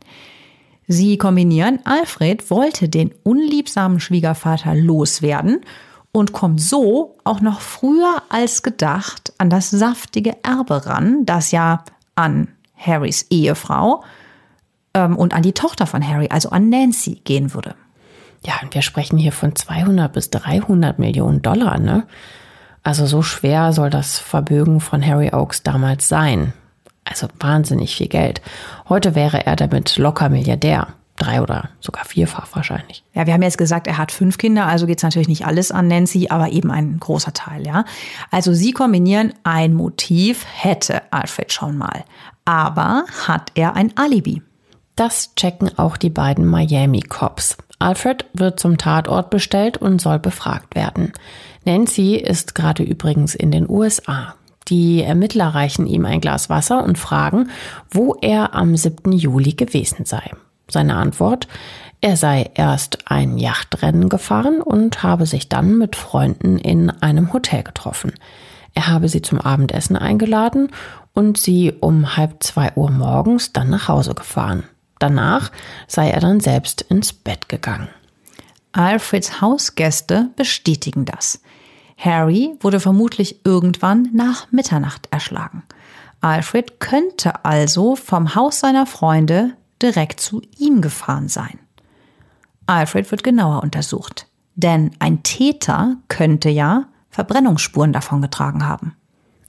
Sie kombinieren, Alfred wollte den unliebsamen Schwiegervater loswerden und kommt so auch noch früher als gedacht an das saftige Erbe ran, das ja an Harrys Ehefrau ähm, und an die Tochter von Harry, also an Nancy, gehen würde. Ja, und wir sprechen hier von 200 bis 300 Millionen Dollar, ne? Also so schwer soll das Vermögen von Harry Oakes damals sein. Also wahnsinnig viel Geld. Heute wäre er damit locker Milliardär. Drei oder sogar vierfach wahrscheinlich. Ja, wir haben jetzt gesagt, er hat fünf Kinder, also geht es natürlich nicht alles an Nancy, aber eben ein großer Teil, ja. Also sie kombinieren ein Motiv, hätte Alfred schon mal. Aber hat er ein Alibi? Das checken auch die beiden Miami Cops. Alfred wird zum Tatort bestellt und soll befragt werden. Nancy ist gerade übrigens in den USA. Die Ermittler reichen ihm ein Glas Wasser und fragen, wo er am 7. Juli gewesen sei. Seine Antwort, er sei erst ein Yachtrennen gefahren und habe sich dann mit Freunden in einem Hotel getroffen. Er habe sie zum Abendessen eingeladen und sie um halb zwei Uhr morgens dann nach Hause gefahren. Danach sei er dann selbst ins Bett gegangen. Alfreds Hausgäste bestätigen das. Harry wurde vermutlich irgendwann nach Mitternacht erschlagen. Alfred könnte also vom Haus seiner Freunde direkt zu ihm gefahren sein. Alfred wird genauer untersucht, denn ein Täter könnte ja Verbrennungsspuren davongetragen haben.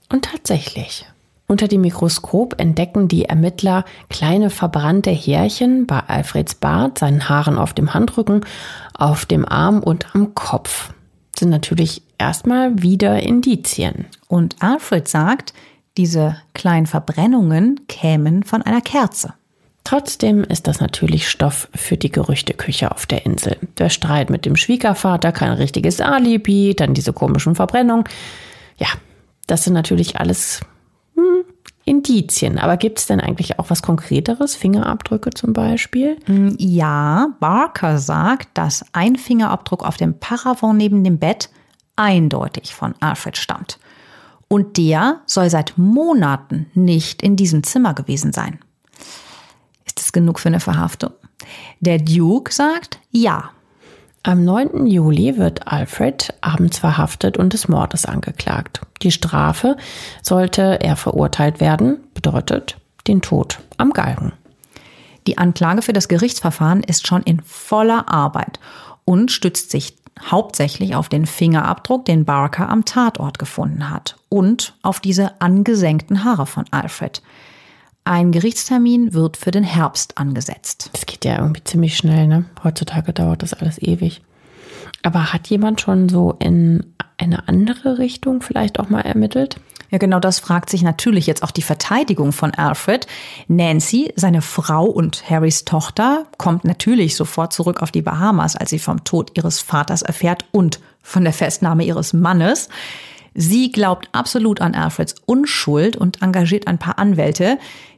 Und tatsächlich. Unter dem Mikroskop entdecken die Ermittler kleine verbrannte Härchen bei Alfreds Bart, seinen Haaren auf dem Handrücken, auf dem Arm und am Kopf. sind natürlich erstmal wieder Indizien. Und Alfred sagt, diese kleinen Verbrennungen kämen von einer Kerze. Trotzdem ist das natürlich Stoff für die Gerüchteküche auf der Insel. Der Streit mit dem Schwiegervater, kein richtiges Alibi, dann diese komischen Verbrennungen. Ja, das sind natürlich alles hm, Indizien. Aber gibt es denn eigentlich auch was Konkreteres? Fingerabdrücke zum Beispiel? Mm, ja, Barker sagt, dass ein Fingerabdruck auf dem Paravent neben dem Bett eindeutig von Alfred stammt. Und der soll seit Monaten nicht in diesem Zimmer gewesen sein. Ist das genug für eine Verhaftung? Der Duke sagt ja. Am 9. Juli wird Alfred abends verhaftet und des Mordes angeklagt. Die Strafe sollte er verurteilt werden, bedeutet den Tod am Galgen. Die Anklage für das Gerichtsverfahren ist schon in voller Arbeit und stützt sich hauptsächlich auf den Fingerabdruck, den Barker am Tatort gefunden hat und auf diese angesenkten Haare von Alfred. Ein Gerichtstermin wird für den Herbst angesetzt. Das geht ja irgendwie ziemlich schnell, ne? Heutzutage dauert das alles ewig. Aber hat jemand schon so in eine andere Richtung vielleicht auch mal ermittelt? Ja, genau das fragt sich natürlich jetzt auch die Verteidigung von Alfred. Nancy, seine Frau und Harrys Tochter, kommt natürlich sofort zurück auf die Bahamas, als sie vom Tod ihres Vaters erfährt und von der Festnahme ihres Mannes. Sie glaubt absolut an Alfreds Unschuld und engagiert ein paar Anwälte,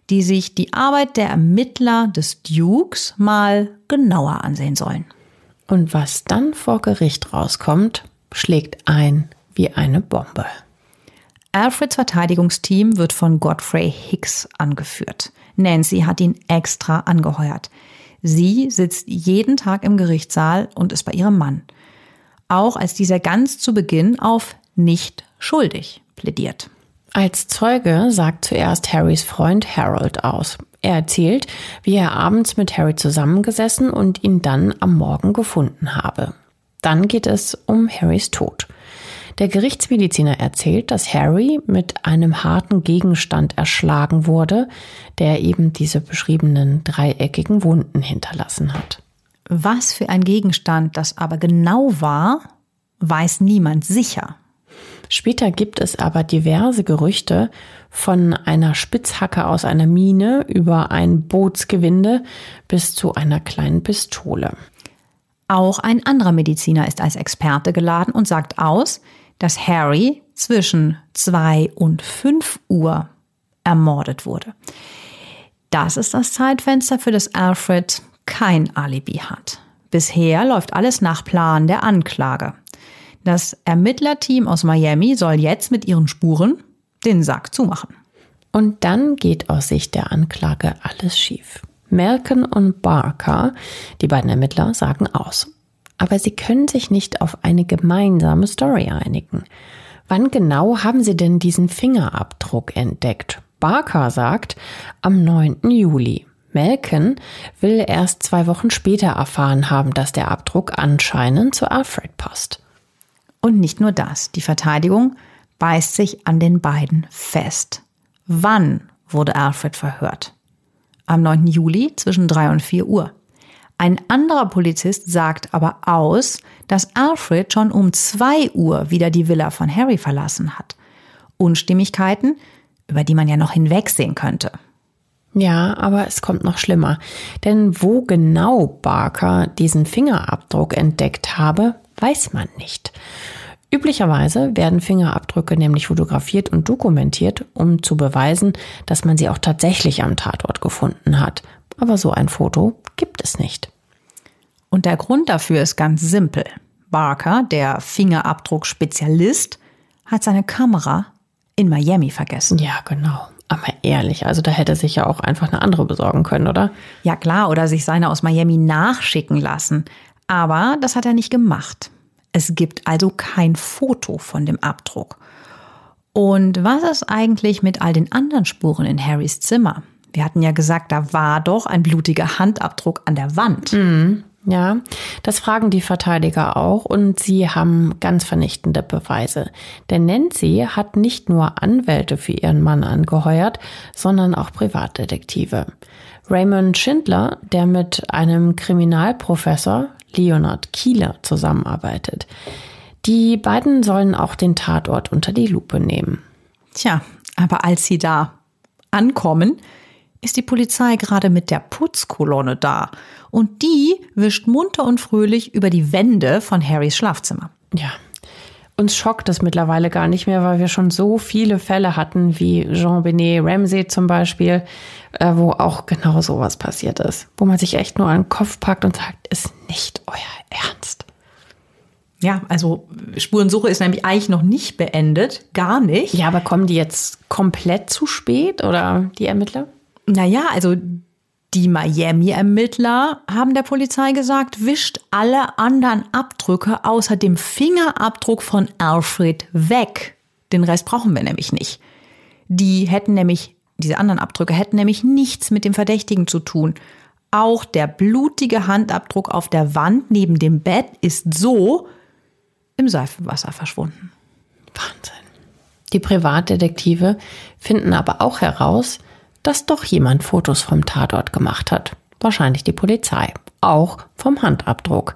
die sich die Arbeit der Ermittler des Dukes mal genauer ansehen sollen. Und was dann vor Gericht rauskommt, schlägt ein wie eine Bombe. Alfreds Verteidigungsteam wird von Godfrey Hicks angeführt. Nancy hat ihn extra angeheuert. Sie sitzt jeden Tag im Gerichtssaal und ist bei ihrem Mann. Auch als dieser ganz zu Beginn auf nicht schuldig plädiert. Als Zeuge sagt zuerst Harrys Freund Harold aus. Er erzählt, wie er abends mit Harry zusammengesessen und ihn dann am Morgen gefunden habe. Dann geht es um Harrys Tod. Der Gerichtsmediziner erzählt, dass Harry mit einem harten Gegenstand erschlagen wurde, der eben diese beschriebenen dreieckigen Wunden hinterlassen hat. Was für ein Gegenstand das aber genau war, weiß niemand sicher. Später gibt es aber diverse Gerüchte von einer Spitzhacke aus einer Mine über ein Bootsgewinde bis zu einer kleinen Pistole. Auch ein anderer Mediziner ist als Experte geladen und sagt aus, dass Harry zwischen zwei und fünf Uhr ermordet wurde. Das ist das Zeitfenster, für das Alfred kein Alibi hat. Bisher läuft alles nach Plan der Anklage. Das Ermittlerteam aus Miami soll jetzt mit ihren Spuren den Sack zumachen. Und dann geht aus Sicht der Anklage alles schief. Malcolm und Barker, die beiden Ermittler, sagen aus. Aber sie können sich nicht auf eine gemeinsame Story einigen. Wann genau haben sie denn diesen Fingerabdruck entdeckt? Barker sagt am 9. Juli. Malcolm will erst zwei Wochen später erfahren haben, dass der Abdruck anscheinend zu Alfred passt. Und nicht nur das, die Verteidigung beißt sich an den beiden fest. Wann wurde Alfred verhört? Am 9. Juli zwischen 3 und 4 Uhr. Ein anderer Polizist sagt aber aus, dass Alfred schon um 2 Uhr wieder die Villa von Harry verlassen hat. Unstimmigkeiten, über die man ja noch hinwegsehen könnte. Ja, aber es kommt noch schlimmer. Denn wo genau Barker diesen Fingerabdruck entdeckt habe, weiß man nicht. Üblicherweise werden Fingerabdrücke nämlich fotografiert und dokumentiert, um zu beweisen, dass man sie auch tatsächlich am Tatort gefunden hat. Aber so ein Foto gibt es nicht. Und der Grund dafür ist ganz simpel. Barker, der Fingerabdruckspezialist, hat seine Kamera in Miami vergessen. Ja, genau. Aber ehrlich, also da hätte sich ja auch einfach eine andere besorgen können, oder? Ja klar, oder sich seine aus Miami nachschicken lassen. Aber das hat er nicht gemacht. Es gibt also kein Foto von dem Abdruck. Und was ist eigentlich mit all den anderen Spuren in Harrys Zimmer? Wir hatten ja gesagt, da war doch ein blutiger Handabdruck an der Wand. Mhm. Ja, das fragen die Verteidiger auch und sie haben ganz vernichtende Beweise. Denn Nancy hat nicht nur Anwälte für ihren Mann angeheuert, sondern auch Privatdetektive. Raymond Schindler, der mit einem Kriminalprofessor Leonard Kieler zusammenarbeitet. Die beiden sollen auch den Tatort unter die Lupe nehmen. Tja, aber als sie da ankommen, ist die Polizei gerade mit der Putzkolonne da. Und die wischt munter und fröhlich über die Wände von Harrys Schlafzimmer. Ja, uns schockt es mittlerweile gar nicht mehr, weil wir schon so viele Fälle hatten, wie Jean-Benet Ramsey zum Beispiel, äh, wo auch genau sowas passiert ist. Wo man sich echt nur an den Kopf packt und sagt, ist nicht euer Ernst. Ja, also Spurensuche ist nämlich eigentlich noch nicht beendet, gar nicht. Ja, aber kommen die jetzt komplett zu spät oder die Ermittler? Naja, also die Miami-Ermittler haben der Polizei gesagt, wischt alle anderen Abdrücke außer dem Fingerabdruck von Alfred weg. Den Rest brauchen wir nämlich nicht. Die hätten nämlich, diese anderen Abdrücke hätten nämlich nichts mit dem Verdächtigen zu tun. Auch der blutige Handabdruck auf der Wand neben dem Bett ist so im Seifenwasser verschwunden. Wahnsinn. Die Privatdetektive finden aber auch heraus, dass doch jemand Fotos vom Tatort gemacht hat. Wahrscheinlich die Polizei. Auch vom Handabdruck.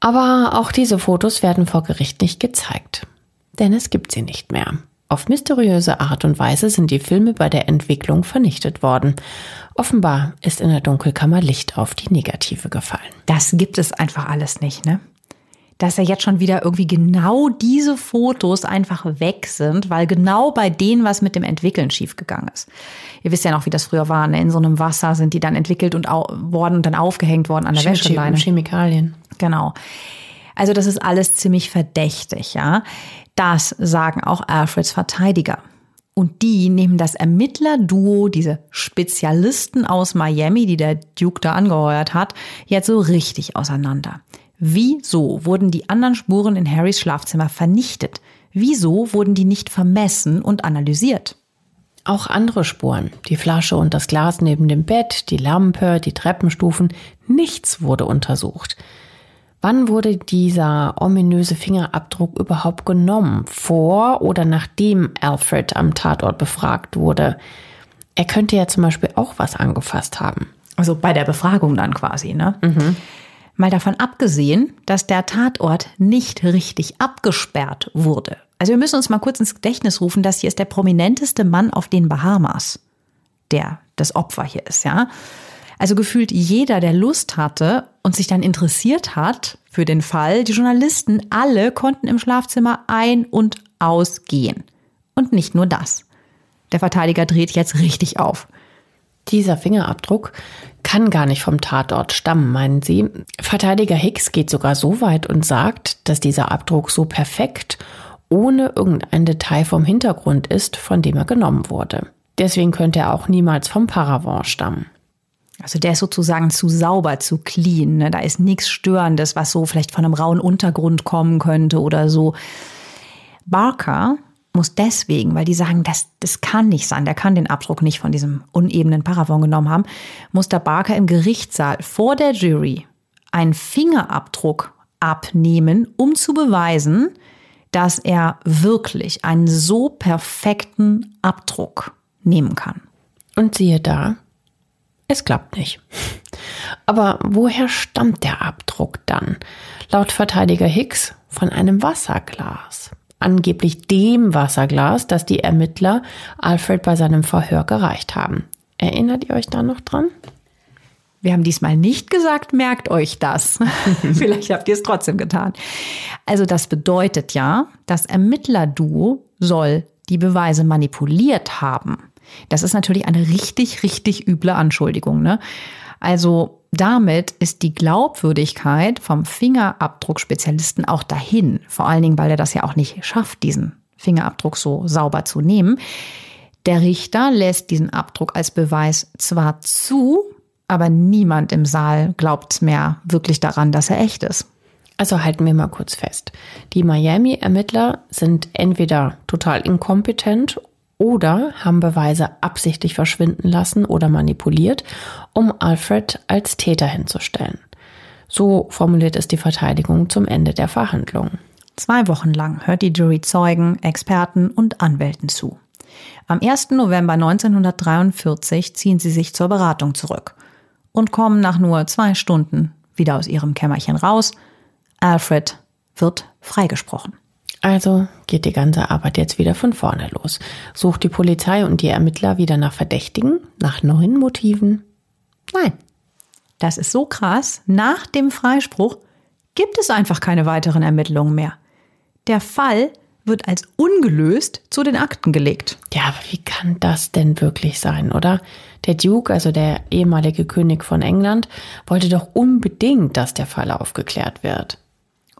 Aber auch diese Fotos werden vor Gericht nicht gezeigt. Denn es gibt sie nicht mehr. Auf mysteriöse Art und Weise sind die Filme bei der Entwicklung vernichtet worden. Offenbar ist in der Dunkelkammer Licht auf die Negative gefallen. Das gibt es einfach alles nicht, ne? Dass ja jetzt schon wieder irgendwie genau diese Fotos einfach weg sind, weil genau bei denen was mit dem Entwickeln schiefgegangen ist. Ihr wisst ja noch, wie das früher war. Ne? In so einem Wasser sind die dann entwickelt und worden und dann aufgehängt worden an der Chem Wäscheleine. Chemikalien. Genau. Also das ist alles ziemlich verdächtig, ja. Das sagen auch Alfreds Verteidiger. Und die nehmen das Ermittlerduo, diese Spezialisten aus Miami, die der Duke da angeheuert hat, jetzt so richtig auseinander. Wieso wurden die anderen Spuren in Harrys Schlafzimmer vernichtet? Wieso wurden die nicht vermessen und analysiert? Auch andere Spuren, die Flasche und das Glas neben dem Bett, die Lampe, die Treppenstufen, nichts wurde untersucht. Wann wurde dieser ominöse Fingerabdruck überhaupt genommen? Vor oder nachdem Alfred am Tatort befragt wurde? Er könnte ja zum Beispiel auch was angefasst haben. Also bei der Befragung dann quasi, ne? Mhm. Mal davon abgesehen, dass der Tatort nicht richtig abgesperrt wurde. Also wir müssen uns mal kurz ins Gedächtnis rufen, dass hier ist der prominenteste Mann auf den Bahamas, der das Opfer hier ist, ja. Also gefühlt jeder, der Lust hatte und sich dann interessiert hat für den Fall, die Journalisten alle konnten im Schlafzimmer ein- und ausgehen. Und nicht nur das. Der Verteidiger dreht jetzt richtig auf. Dieser Fingerabdruck kann gar nicht vom Tatort stammen, meinen Sie? Verteidiger Hicks geht sogar so weit und sagt, dass dieser Abdruck so perfekt ohne irgendein Detail vom Hintergrund ist, von dem er genommen wurde. Deswegen könnte er auch niemals vom Paravent stammen. Also der ist sozusagen zu sauber, zu clean. Ne? Da ist nichts Störendes, was so vielleicht von einem rauen Untergrund kommen könnte oder so. Barker muss deswegen, weil die sagen, das, das kann nicht sein, der kann den Abdruck nicht von diesem unebenen Paravon genommen haben, muss der Barker im Gerichtssaal vor der Jury einen Fingerabdruck abnehmen, um zu beweisen, dass er wirklich einen so perfekten Abdruck nehmen kann. Und siehe da, es klappt nicht. Aber woher stammt der Abdruck dann? Laut Verteidiger Hicks von einem Wasserglas angeblich dem Wasserglas, das die Ermittler Alfred bei seinem Verhör gereicht haben. Erinnert ihr euch da noch dran? Wir haben diesmal nicht gesagt, merkt euch das. Vielleicht habt ihr es trotzdem getan. Also das bedeutet ja, das Ermittlerduo soll die Beweise manipuliert haben. Das ist natürlich eine richtig, richtig üble Anschuldigung. Ne? Also damit ist die Glaubwürdigkeit vom Fingerabdruckspezialisten auch dahin. Vor allen Dingen, weil er das ja auch nicht schafft, diesen Fingerabdruck so sauber zu nehmen. Der Richter lässt diesen Abdruck als Beweis zwar zu, aber niemand im Saal glaubt mehr wirklich daran, dass er echt ist. Also halten wir mal kurz fest. Die Miami-Ermittler sind entweder total inkompetent oder haben Beweise absichtlich verschwinden lassen oder manipuliert, um Alfred als Täter hinzustellen. So formuliert es die Verteidigung zum Ende der Verhandlungen. Zwei Wochen lang hört die Jury Zeugen, Experten und Anwälten zu. Am 1. November 1943 ziehen sie sich zur Beratung zurück und kommen nach nur zwei Stunden wieder aus ihrem Kämmerchen raus. Alfred wird freigesprochen. Also geht die ganze Arbeit jetzt wieder von vorne los. Sucht die Polizei und die Ermittler wieder nach Verdächtigen, nach neuen Motiven? Nein. Das ist so krass. Nach dem Freispruch gibt es einfach keine weiteren Ermittlungen mehr. Der Fall wird als ungelöst zu den Akten gelegt. Ja, aber wie kann das denn wirklich sein, oder? Der Duke, also der ehemalige König von England, wollte doch unbedingt, dass der Fall aufgeklärt wird.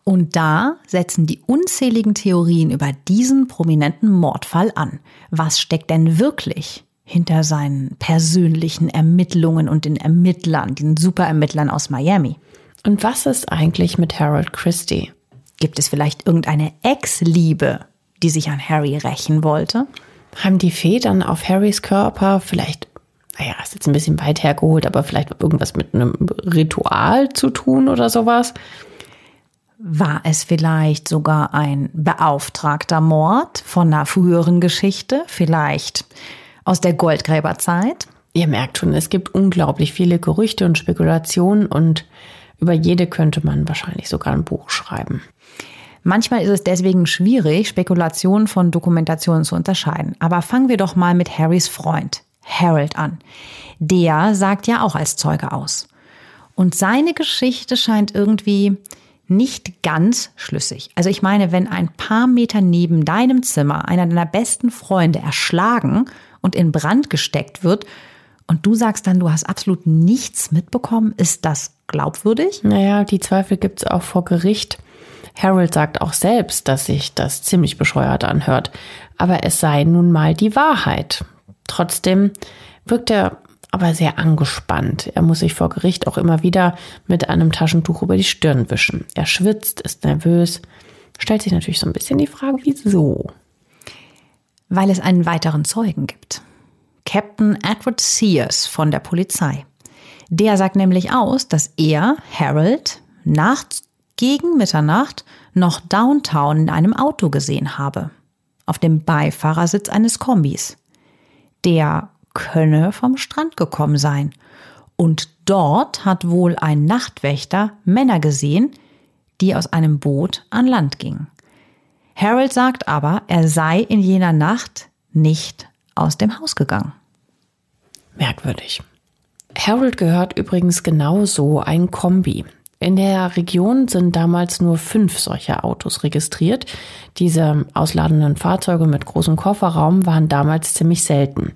Und da setzen die unzähligen Theorien über diesen prominenten Mordfall an. Was steckt denn wirklich hinter seinen persönlichen Ermittlungen und den Ermittlern, den Superermittlern aus Miami? Und was ist eigentlich mit Harold Christie? Gibt es vielleicht irgendeine Ex-Liebe, die sich an Harry rächen wollte? Haben die Federn auf Harrys Körper vielleicht, naja, ist jetzt ein bisschen weit hergeholt, aber vielleicht irgendwas mit einem Ritual zu tun oder sowas? War es vielleicht sogar ein beauftragter Mord von einer früheren Geschichte? Vielleicht aus der Goldgräberzeit? Ihr merkt schon, es gibt unglaublich viele Gerüchte und Spekulationen und über jede könnte man wahrscheinlich sogar ein Buch schreiben. Manchmal ist es deswegen schwierig, Spekulationen von Dokumentationen zu unterscheiden. Aber fangen wir doch mal mit Harrys Freund, Harold, an. Der sagt ja auch als Zeuge aus. Und seine Geschichte scheint irgendwie nicht ganz schlüssig. Also ich meine, wenn ein paar Meter neben deinem Zimmer einer deiner besten Freunde erschlagen und in Brand gesteckt wird und du sagst dann, du hast absolut nichts mitbekommen, ist das glaubwürdig? Naja, die Zweifel gibt es auch vor Gericht. Harold sagt auch selbst, dass sich das ziemlich bescheuert anhört. Aber es sei nun mal die Wahrheit. Trotzdem wirkt er aber sehr angespannt. Er muss sich vor Gericht auch immer wieder mit einem Taschentuch über die Stirn wischen. Er schwitzt, ist nervös, stellt sich natürlich so ein bisschen die Frage, wieso? Weil es einen weiteren Zeugen gibt. Captain Edward Sears von der Polizei. Der sagt nämlich aus, dass er, Harold, nachts gegen Mitternacht noch downtown in einem Auto gesehen habe. Auf dem Beifahrersitz eines Kombis. Der könne vom Strand gekommen sein. Und dort hat wohl ein Nachtwächter Männer gesehen, die aus einem Boot an Land gingen. Harold sagt aber, er sei in jener Nacht nicht aus dem Haus gegangen. Merkwürdig. Harold gehört übrigens genauso ein Kombi. In der Region sind damals nur fünf solcher Autos registriert. Diese ausladenden Fahrzeuge mit großem Kofferraum waren damals ziemlich selten.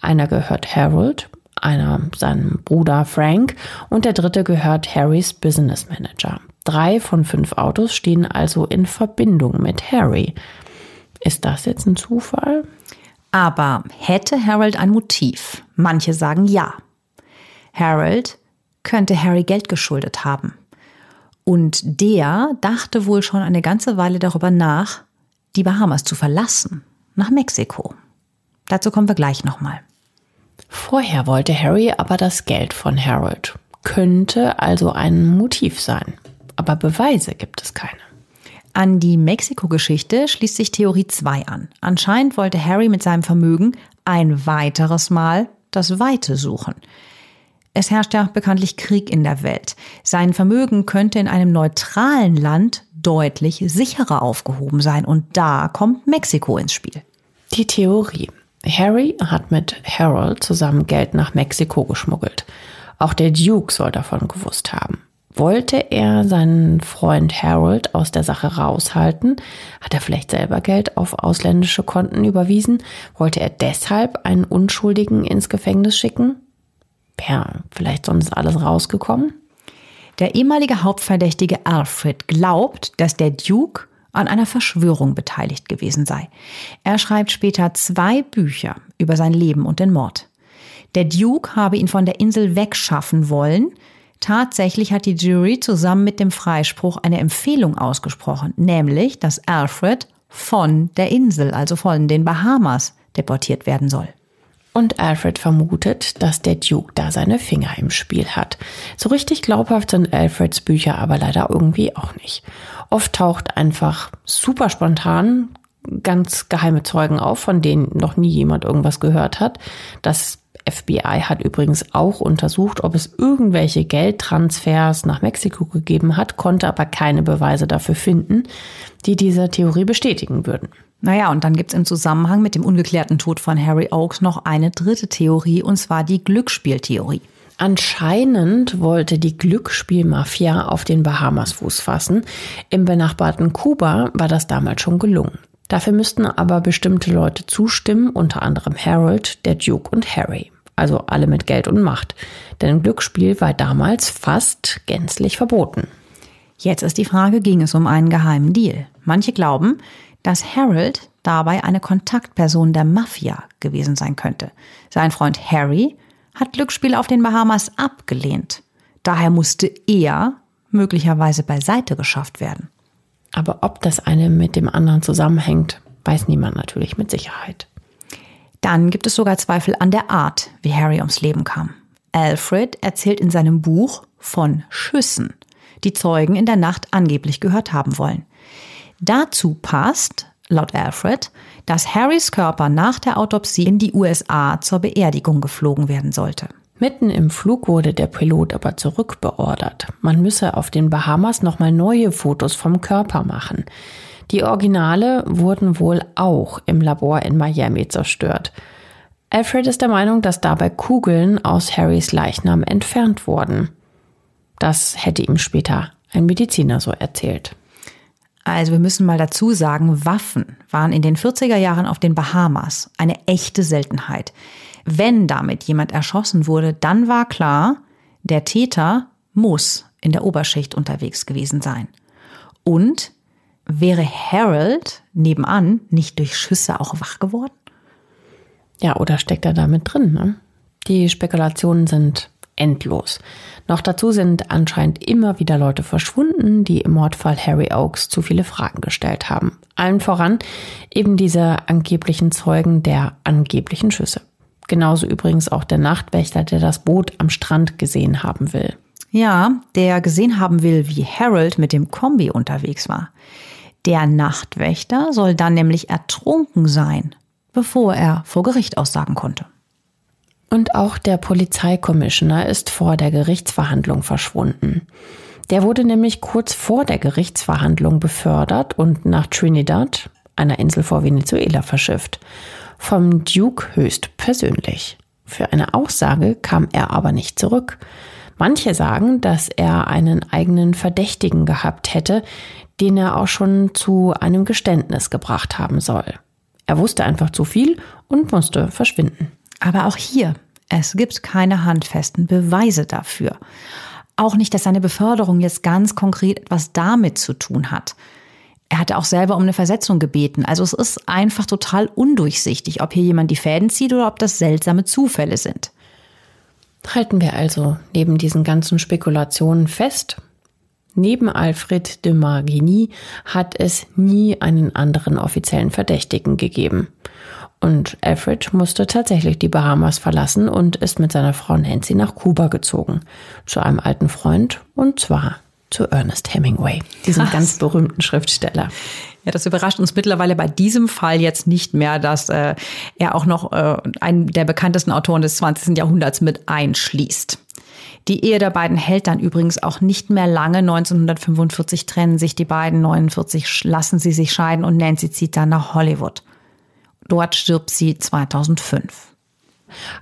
Einer gehört Harold, einer seinem Bruder Frank und der dritte gehört Harrys Business Manager. Drei von fünf Autos stehen also in Verbindung mit Harry. Ist das jetzt ein Zufall? Aber hätte Harold ein Motiv? Manche sagen ja. Harold könnte Harry Geld geschuldet haben. Und der dachte wohl schon eine ganze Weile darüber nach, die Bahamas zu verlassen, nach Mexiko. Dazu kommen wir gleich nochmal. Vorher wollte Harry aber das Geld von Harold. Könnte also ein Motiv sein. Aber Beweise gibt es keine. An die Mexiko-Geschichte schließt sich Theorie 2 an. Anscheinend wollte Harry mit seinem Vermögen ein weiteres Mal das Weite suchen. Es herrscht ja bekanntlich Krieg in der Welt. Sein Vermögen könnte in einem neutralen Land deutlich sicherer aufgehoben sein. Und da kommt Mexiko ins Spiel. Die Theorie. Harry hat mit Harold zusammen Geld nach Mexiko geschmuggelt. Auch der Duke soll davon gewusst haben. Wollte er seinen Freund Harold aus der Sache raushalten? Hat er vielleicht selber Geld auf ausländische Konten überwiesen? Wollte er deshalb einen Unschuldigen ins Gefängnis schicken? Wäre vielleicht sonst alles rausgekommen? Der ehemalige Hauptverdächtige Alfred glaubt, dass der Duke an einer Verschwörung beteiligt gewesen sei. Er schreibt später zwei Bücher über sein Leben und den Mord. Der Duke habe ihn von der Insel wegschaffen wollen, Tatsächlich hat die Jury zusammen mit dem Freispruch eine Empfehlung ausgesprochen, nämlich, dass Alfred von der Insel, also von den Bahamas, deportiert werden soll. Und Alfred vermutet, dass der Duke da seine Finger im Spiel hat. So richtig glaubhaft sind Alfreds Bücher aber leider irgendwie auch nicht. Oft taucht einfach super spontan ganz geheime Zeugen auf, von denen noch nie jemand irgendwas gehört hat. Das FBI hat übrigens auch untersucht, ob es irgendwelche Geldtransfers nach Mexiko gegeben hat, konnte aber keine Beweise dafür finden, die diese Theorie bestätigen würden. Naja, und dann gibt's im Zusammenhang mit dem ungeklärten Tod von Harry Oakes noch eine dritte Theorie, und zwar die Glücksspieltheorie. Anscheinend wollte die Glücksspielmafia auf den Bahamas Fuß fassen. Im benachbarten Kuba war das damals schon gelungen. Dafür müssten aber bestimmte Leute zustimmen, unter anderem Harold, der Duke und Harry. Also alle mit Geld und Macht. Denn Glücksspiel war damals fast gänzlich verboten. Jetzt ist die Frage, ging es um einen geheimen Deal? Manche glauben, dass Harold dabei eine Kontaktperson der Mafia gewesen sein könnte. Sein Freund Harry hat Glücksspiel auf den Bahamas abgelehnt. Daher musste er möglicherweise beiseite geschafft werden. Aber ob das eine mit dem anderen zusammenhängt, weiß niemand natürlich mit Sicherheit. Dann gibt es sogar Zweifel an der Art, wie Harry ums Leben kam. Alfred erzählt in seinem Buch von Schüssen, die Zeugen in der Nacht angeblich gehört haben wollen. Dazu passt, laut Alfred, dass Harrys Körper nach der Autopsie in die USA zur Beerdigung geflogen werden sollte. Mitten im Flug wurde der Pilot aber zurückbeordert. Man müsse auf den Bahamas nochmal neue Fotos vom Körper machen. Die Originale wurden wohl auch im Labor in Miami zerstört. Alfred ist der Meinung, dass dabei Kugeln aus Harrys Leichnam entfernt wurden. Das hätte ihm später ein Mediziner so erzählt. Also wir müssen mal dazu sagen, Waffen waren in den 40er Jahren auf den Bahamas eine echte Seltenheit. Wenn damit jemand erschossen wurde, dann war klar, der Täter muss in der Oberschicht unterwegs gewesen sein. Und wäre Harold nebenan nicht durch Schüsse auch wach geworden? Ja, oder steckt er damit drin? Ne? Die Spekulationen sind endlos. Noch dazu sind anscheinend immer wieder Leute verschwunden, die im Mordfall Harry Oakes zu viele Fragen gestellt haben. Allen voran eben diese angeblichen Zeugen der angeblichen Schüsse. Genauso übrigens auch der Nachtwächter, der das Boot am Strand gesehen haben will. Ja, der gesehen haben will, wie Harold mit dem Kombi unterwegs war. Der Nachtwächter soll dann nämlich ertrunken sein, bevor er vor Gericht aussagen konnte. Und auch der Polizeikommissioner ist vor der Gerichtsverhandlung verschwunden. Der wurde nämlich kurz vor der Gerichtsverhandlung befördert und nach Trinidad, einer Insel vor Venezuela, verschifft. Vom Duke höchst persönlich. Für eine Aussage kam er aber nicht zurück. Manche sagen, dass er einen eigenen Verdächtigen gehabt hätte, den er auch schon zu einem Geständnis gebracht haben soll. Er wusste einfach zu viel und musste verschwinden. Aber auch hier, es gibt keine handfesten Beweise dafür. Auch nicht, dass seine Beförderung jetzt ganz konkret etwas damit zu tun hat. Er hatte auch selber um eine Versetzung gebeten. Also es ist einfach total undurchsichtig, ob hier jemand die Fäden zieht oder ob das seltsame Zufälle sind. Halten wir also neben diesen ganzen Spekulationen fest, Neben Alfred de Margini hat es nie einen anderen offiziellen Verdächtigen gegeben. Und Alfred musste tatsächlich die Bahamas verlassen und ist mit seiner Frau Nancy nach Kuba gezogen. Zu einem alten Freund und zwar zu Ernest Hemingway, diesem Krass. ganz berühmten Schriftsteller. Ja, das überrascht uns mittlerweile bei diesem Fall jetzt nicht mehr, dass äh, er auch noch äh, einen der bekanntesten Autoren des 20. Jahrhunderts mit einschließt. Die Ehe der beiden hält dann übrigens auch nicht mehr lange. 1945 trennen sich die beiden, 49 lassen sie sich scheiden und Nancy zieht dann nach Hollywood. Dort stirbt sie 2005.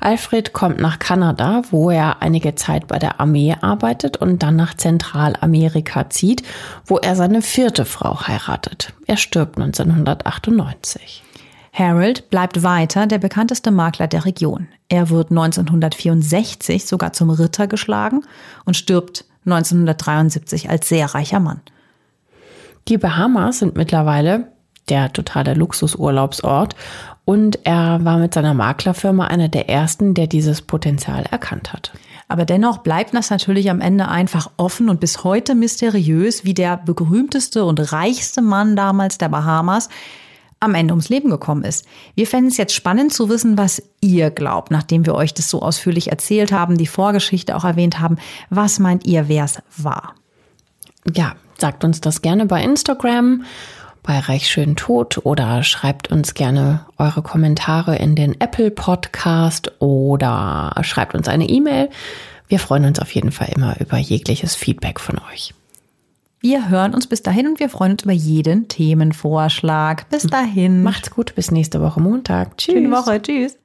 Alfred kommt nach Kanada, wo er einige Zeit bei der Armee arbeitet und dann nach Zentralamerika zieht, wo er seine vierte Frau heiratet. Er stirbt 1998. Harold bleibt weiter der bekannteste Makler der Region. Er wird 1964 sogar zum Ritter geschlagen und stirbt 1973 als sehr reicher Mann. Die Bahamas sind mittlerweile der totale Luxusurlaubsort und er war mit seiner Maklerfirma einer der ersten, der dieses Potenzial erkannt hat. Aber dennoch bleibt das natürlich am Ende einfach offen und bis heute mysteriös, wie der berühmteste und reichste Mann damals der Bahamas am Ende ums Leben gekommen ist. Wir fänden es jetzt spannend zu wissen, was ihr glaubt, nachdem wir euch das so ausführlich erzählt haben, die Vorgeschichte auch erwähnt haben. Was meint ihr, wer es war? Ja, sagt uns das gerne bei Instagram. Bei Reich schön tot oder schreibt uns gerne eure Kommentare in den Apple Podcast oder schreibt uns eine E-Mail. Wir freuen uns auf jeden Fall immer über jegliches Feedback von euch. Wir hören uns bis dahin und wir freuen uns über jeden Themenvorschlag. Bis dahin. Macht's gut, bis nächste Woche Montag. Tschüss. Schöne Woche. Tschüss.